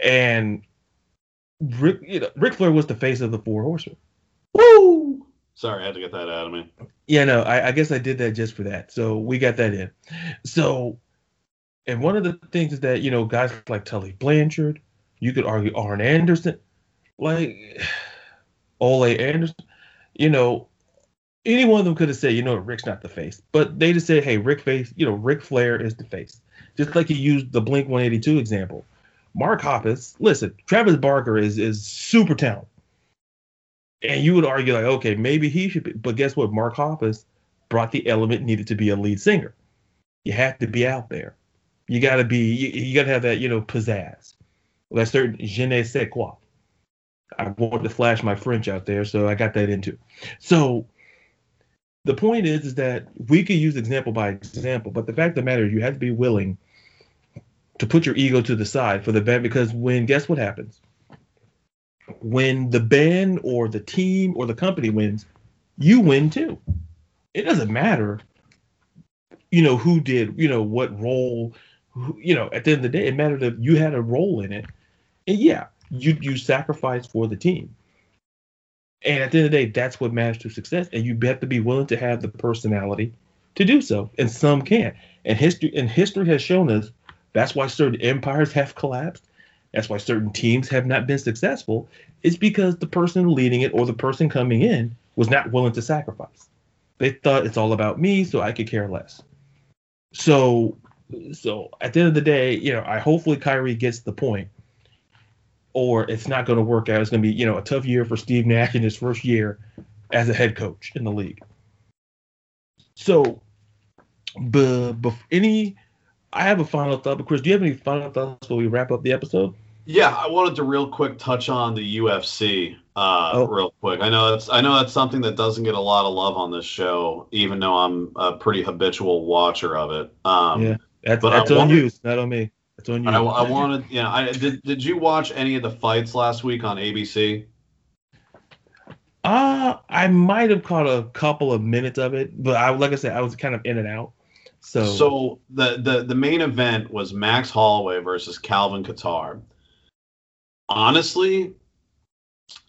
And Ric, you know, Ric Flair was the face of the Four Horsemen. Woo! Sorry, I had to get that out of me. Yeah, no, I, I guess I did that just for that. So we got that in. So, and one of the things is that you know guys like Tully Blanchard, you could argue Arn Anderson, like Ole Anderson, you know, any one of them could have said, you know, Ric's not the face, but they just said, hey, Ric face, you know, Ric Flair is the face. Just like you used the Blink 182 example. Mark Hoppus, listen, Travis Barker is is super talented. And you would argue like, okay, maybe he should be, but guess what? Mark Hoppus brought the element needed to be a lead singer. You have to be out there. You got to be. You, you got to have that, you know, pizzazz. That certain je ne sais quoi. I wanted to flash my French out there, so I got that into. So the point is, is that we could use example by example, but the fact of the matter is, you have to be willing to put your ego to the side for the band because when guess what happens? When the band or the team or the company wins, you win too. It doesn't matter, you know, who did, you know, what role, you know, at the end of the day, it mattered that you had a role in it. And yeah, you you sacrifice for the team. And at the end of the day, that's what matters to success. And you have to be willing to have the personality to do so. And some can't. And history and history has shown us that's why certain empires have collapsed. That's why certain teams have not been successful. It's because the person leading it or the person coming in was not willing to sacrifice. They thought it's all about me, so I could care less. So, so at the end of the day, you know, I hopefully Kyrie gets the point, or it's not going to work out. It's going to be, you know, a tough year for Steve Nash in his first year as a head coach in the league. So, but, but any I have a final thought, but Chris, do you have any final thoughts before we wrap up the episode? Yeah, I wanted to real quick touch on the UFC uh, oh. real quick. I know that's I know that's something that doesn't get a lot of love on this show, even though I'm a pretty habitual watcher of it. Um, yeah, that's, that's on wanted, you, not on me. That's on you. I, I wanted, yeah. I did. Did you watch any of the fights last week on ABC? Uh, I might have caught a couple of minutes of it, but I like I said, I was kind of in and out. So So the the the main event was Max Holloway versus Calvin Kattar. Honestly,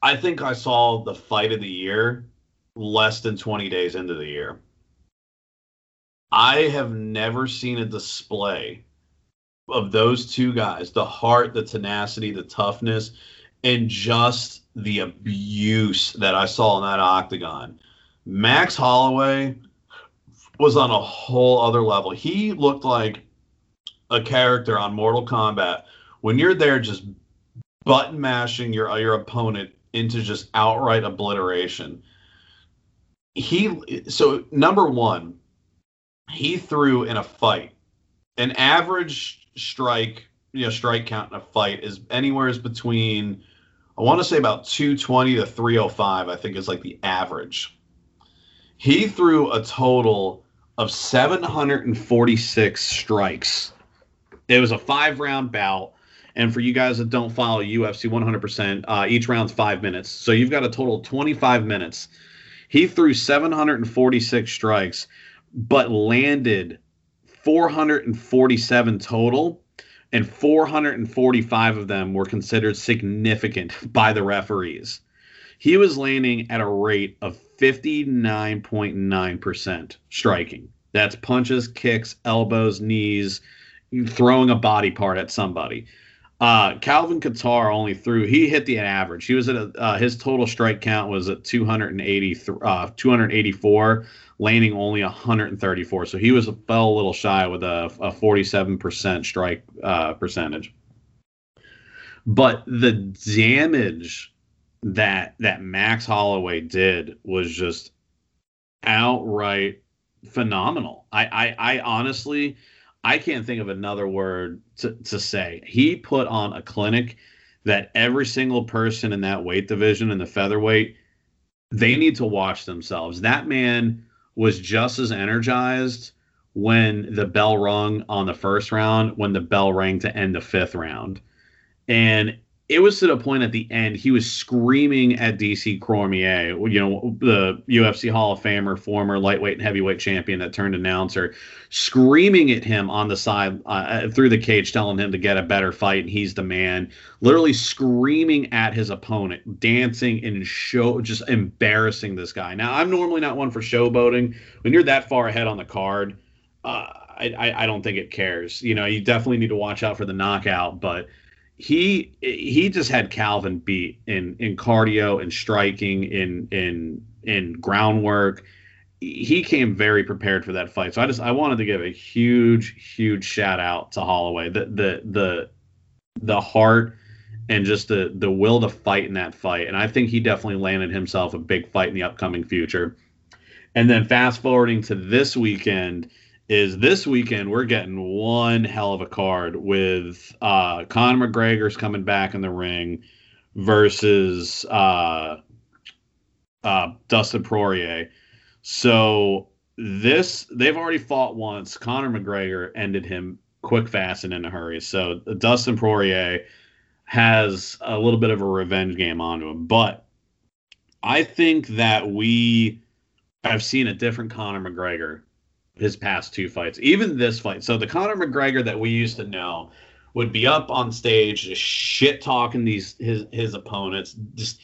I think I saw the fight of the year less than 20 days into the year. I have never seen a display of those two guys, the heart, the tenacity, the toughness, and just the abuse that I saw in that octagon. Max Holloway was on a whole other level. He looked like a character on Mortal Kombat. When you're there just button mashing your your opponent into just outright obliteration. He so number 1, he threw in a fight. An average strike, you know, strike count in a fight is anywhere is between I want to say about 220 to 305, I think is like the average. He threw a total of 746 strikes. It was a five round bout. And for you guys that don't follow UFC 100%, uh, each round's five minutes. So you've got a total of 25 minutes. He threw 746 strikes, but landed 447 total, and 445 of them were considered significant by the referees. He was landing at a rate of 59.9% striking. That's punches, kicks, elbows, knees, throwing a body part at somebody. Uh, Calvin Kattar only threw. He hit the average. He was at a, uh, his total strike count was at 280, uh, 284, landing only 134. So he was a, fell a little shy with a, a 47% strike uh, percentage. But the damage that that Max Holloway did was just outright phenomenal. I, I, I honestly, I can't think of another word to, to say. He put on a clinic that every single person in that weight division in the featherweight, they need to watch themselves. That man was just as energized when the bell rung on the first round, when the bell rang to end the fifth round. And it was to the point at the end he was screaming at DC Cormier, you know, the UFC Hall of Famer, former lightweight and heavyweight champion that turned announcer, screaming at him on the side uh, uh, through the cage, telling him to get a better fight and he's the man. Literally screaming at his opponent, dancing and show, just embarrassing this guy. Now I'm normally not one for showboating. When you're that far ahead on the card, uh, I, I don't think it cares. You know, you definitely need to watch out for the knockout, but he he just had Calvin beat in in cardio and striking in in in groundwork. He came very prepared for that fight. So I just I wanted to give a huge huge shout out to Holloway. The the the the heart and just the the will to fight in that fight. And I think he definitely landed himself a big fight in the upcoming future. And then fast forwarding to this weekend, is this weekend we're getting one hell of a card with uh, Conor McGregor's coming back in the ring versus uh, uh, Dustin Poirier. So this they've already fought once. Conor McGregor ended him quick, fast, and in a hurry. So Dustin Poirier has a little bit of a revenge game onto him, but I think that we have seen a different Conor McGregor his past two fights, even this fight. So the Conor McGregor that we used to know would be up on stage just shit talking these his his opponents, just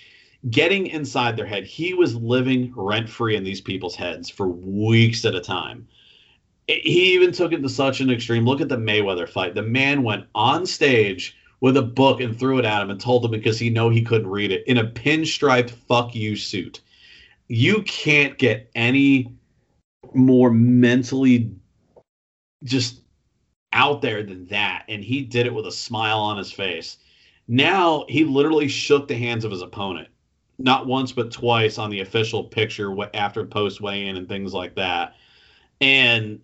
getting inside their head. He was living rent free in these people's heads for weeks at a time. He even took it to such an extreme. Look at the Mayweather fight. The man went on stage with a book and threw it at him and told him because he know he couldn't read it in a pinstriped fuck you suit. You can't get any more mentally just out there than that. And he did it with a smile on his face. Now he literally shook the hands of his opponent, not once but twice on the official picture after post weigh in and things like that. And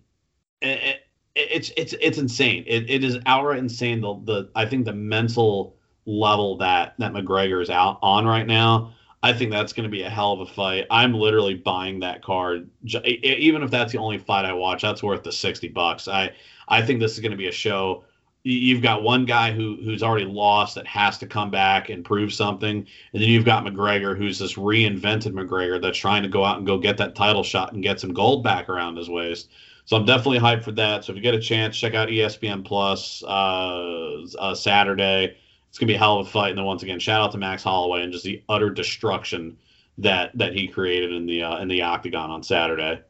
it, it's it's it's insane. It, it is outright insane. The the I think the mental level that that McGregor is out on right now I think that's going to be a hell of a fight. I'm literally buying that card, even if that's the only fight I watch. That's worth the sixty bucks. I I think this is going to be a show. You've got one guy who who's already lost that has to come back and prove something, and then you've got McGregor who's this reinvented McGregor that's trying to go out and go get that title shot and get some gold back around his waist. So I'm definitely hyped for that. So if you get a chance, check out ESPN Plus uh, uh, Saturday it's gonna be a hell of a fight. And then once again, shout out to Max Holloway and just the utter destruction that that he created in the uh, in the octagon on Saturday. And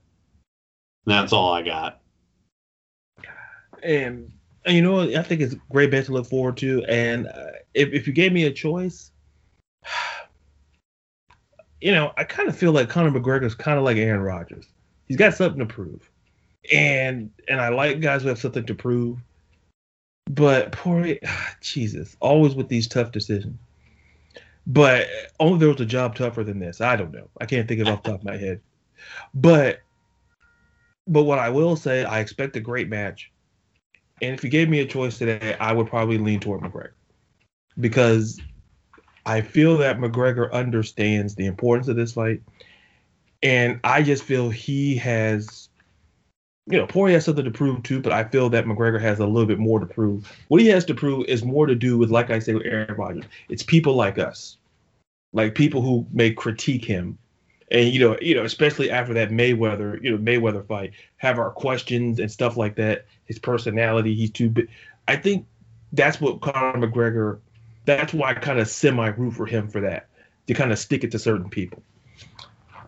that's all I got. And, and you know, I think it's a great bet to look forward to. And uh, if if you gave me a choice, you know, I kind of feel like Conor McGregor is kind of like Aaron Rodgers. He's got something to prove, and and I like guys who have something to prove. But poor Jesus, always with these tough decisions. But only there was a job tougher than this. I don't know. I can't think of off the top of my head. But but what I will say, I expect a great match. And if you gave me a choice today, I would probably lean toward McGregor. Because I feel that McGregor understands the importance of this fight. And I just feel he has you know, Poirier has something to prove too, but I feel that McGregor has a little bit more to prove. What he has to prove is more to do with, like I say, with Aaron Rodgers. It's people like us, like people who may critique him, and you know, you know, especially after that Mayweather, you know, Mayweather fight, have our questions and stuff like that. His personality, he's too big. I think that's what Conor McGregor. That's why I kind of semi root for him for that to kind of stick it to certain people.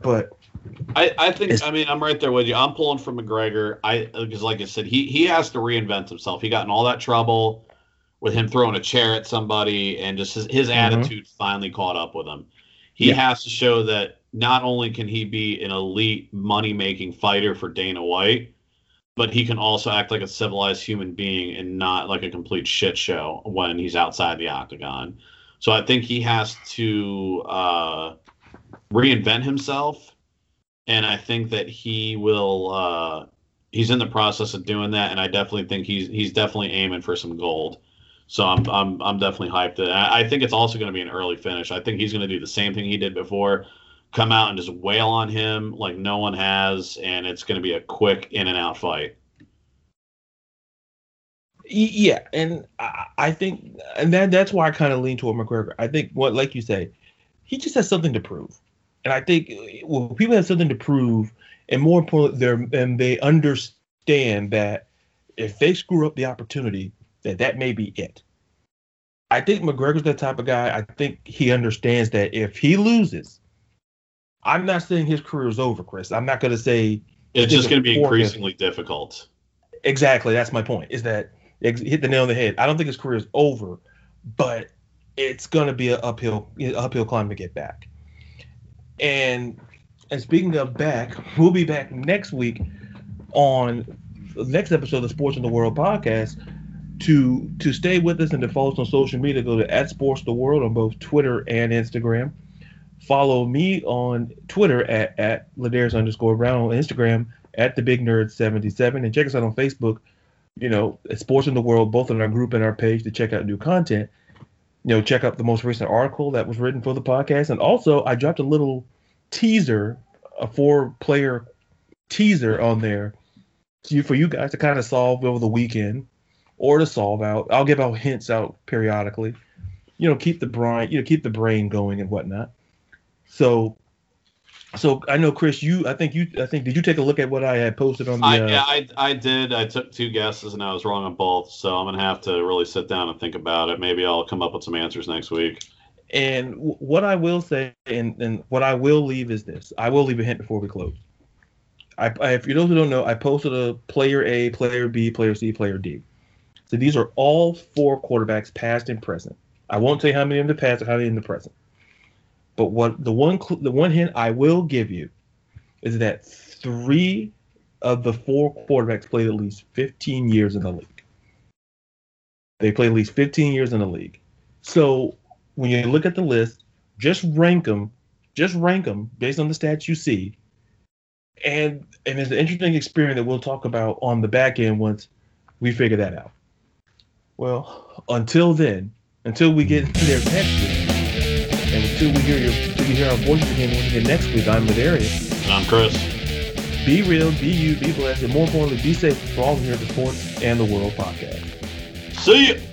But I, I think I mean I'm right there with you. I'm pulling for McGregor. I because like I said, he he has to reinvent himself. He got in all that trouble with him throwing a chair at somebody, and just his, his mm-hmm. attitude finally caught up with him. He yeah. has to show that not only can he be an elite money making fighter for Dana White, but he can also act like a civilized human being and not like a complete shit show when he's outside the octagon. So I think he has to uh, reinvent himself and I think that he will. Uh, he's in the process of doing that, and I definitely think he's he's definitely aiming for some gold. So I'm I'm I'm definitely hyped. I, I think it's also going to be an early finish. I think he's going to do the same thing he did before, come out and just wail on him like no one has, and it's going to be a quick in and out fight. Yeah, and I, I think, and that that's why I kind of lean toward McGregor. I think what, like you say, he just has something to prove, and I think uh, well, people have something to prove, and more importantly, they and they understand that if they screw up the opportunity, that that may be it. I think McGregor's that type of guy. I think he understands that if he loses, I'm not saying his career is over, Chris. I'm not going to say it's just going to be increasingly difficult. Exactly. That's my point. Is that hit the nail on the head? I don't think his career is over, but it's going to be an uphill uphill climb to get back. And and speaking of back, we'll be back next week on the next episode of the Sports in the World podcast. To to stay with us and to follow us on social media, go to at Sports the World on both Twitter and Instagram. Follow me on Twitter at, at Ladarius underscore Brown on Instagram at the Big Nerd 77 and check us out on Facebook, you know, Sports in the World, both on our group and our page to check out new content. You know, check out the most recent article that was written for the podcast. And also I dropped a little teaser, a four player teaser on there for you guys to kind of solve over the weekend or to solve out. I'll give out hints out periodically. You know, keep the brain, you know, keep the brain going and whatnot. So, so I know Chris, you, I think you, I think did you take a look at what I had posted on the? I, uh, yeah, I, I did. I took two guesses and I was wrong on both. So I'm gonna have to really sit down and think about it. Maybe I'll come up with some answers next week. And w- what I will say, and, and what I will leave is this: I will leave a hint before we close. I, I, if you those who don't know, I posted a player A, player B, player C, player D. So these are all four quarterbacks, past and present. I won't tell you how many in the past or how many in the present. But what the one the one hint I will give you is that three of the four quarterbacks played at least 15 years in the league. They played at least 15 years in the league. So when you look at the list, just rank them, just rank them based on the stats you see. And and it's an interesting experiment that we'll talk about on the back end once we figure that out. Well, until then, until we get there next week, until we hear your, we hear our voices again once again next week, I'm Ladarius. And I'm Chris. Be real, be you, be blessed, and more importantly, be safe for all of you here at the Sports and the World podcast. See you.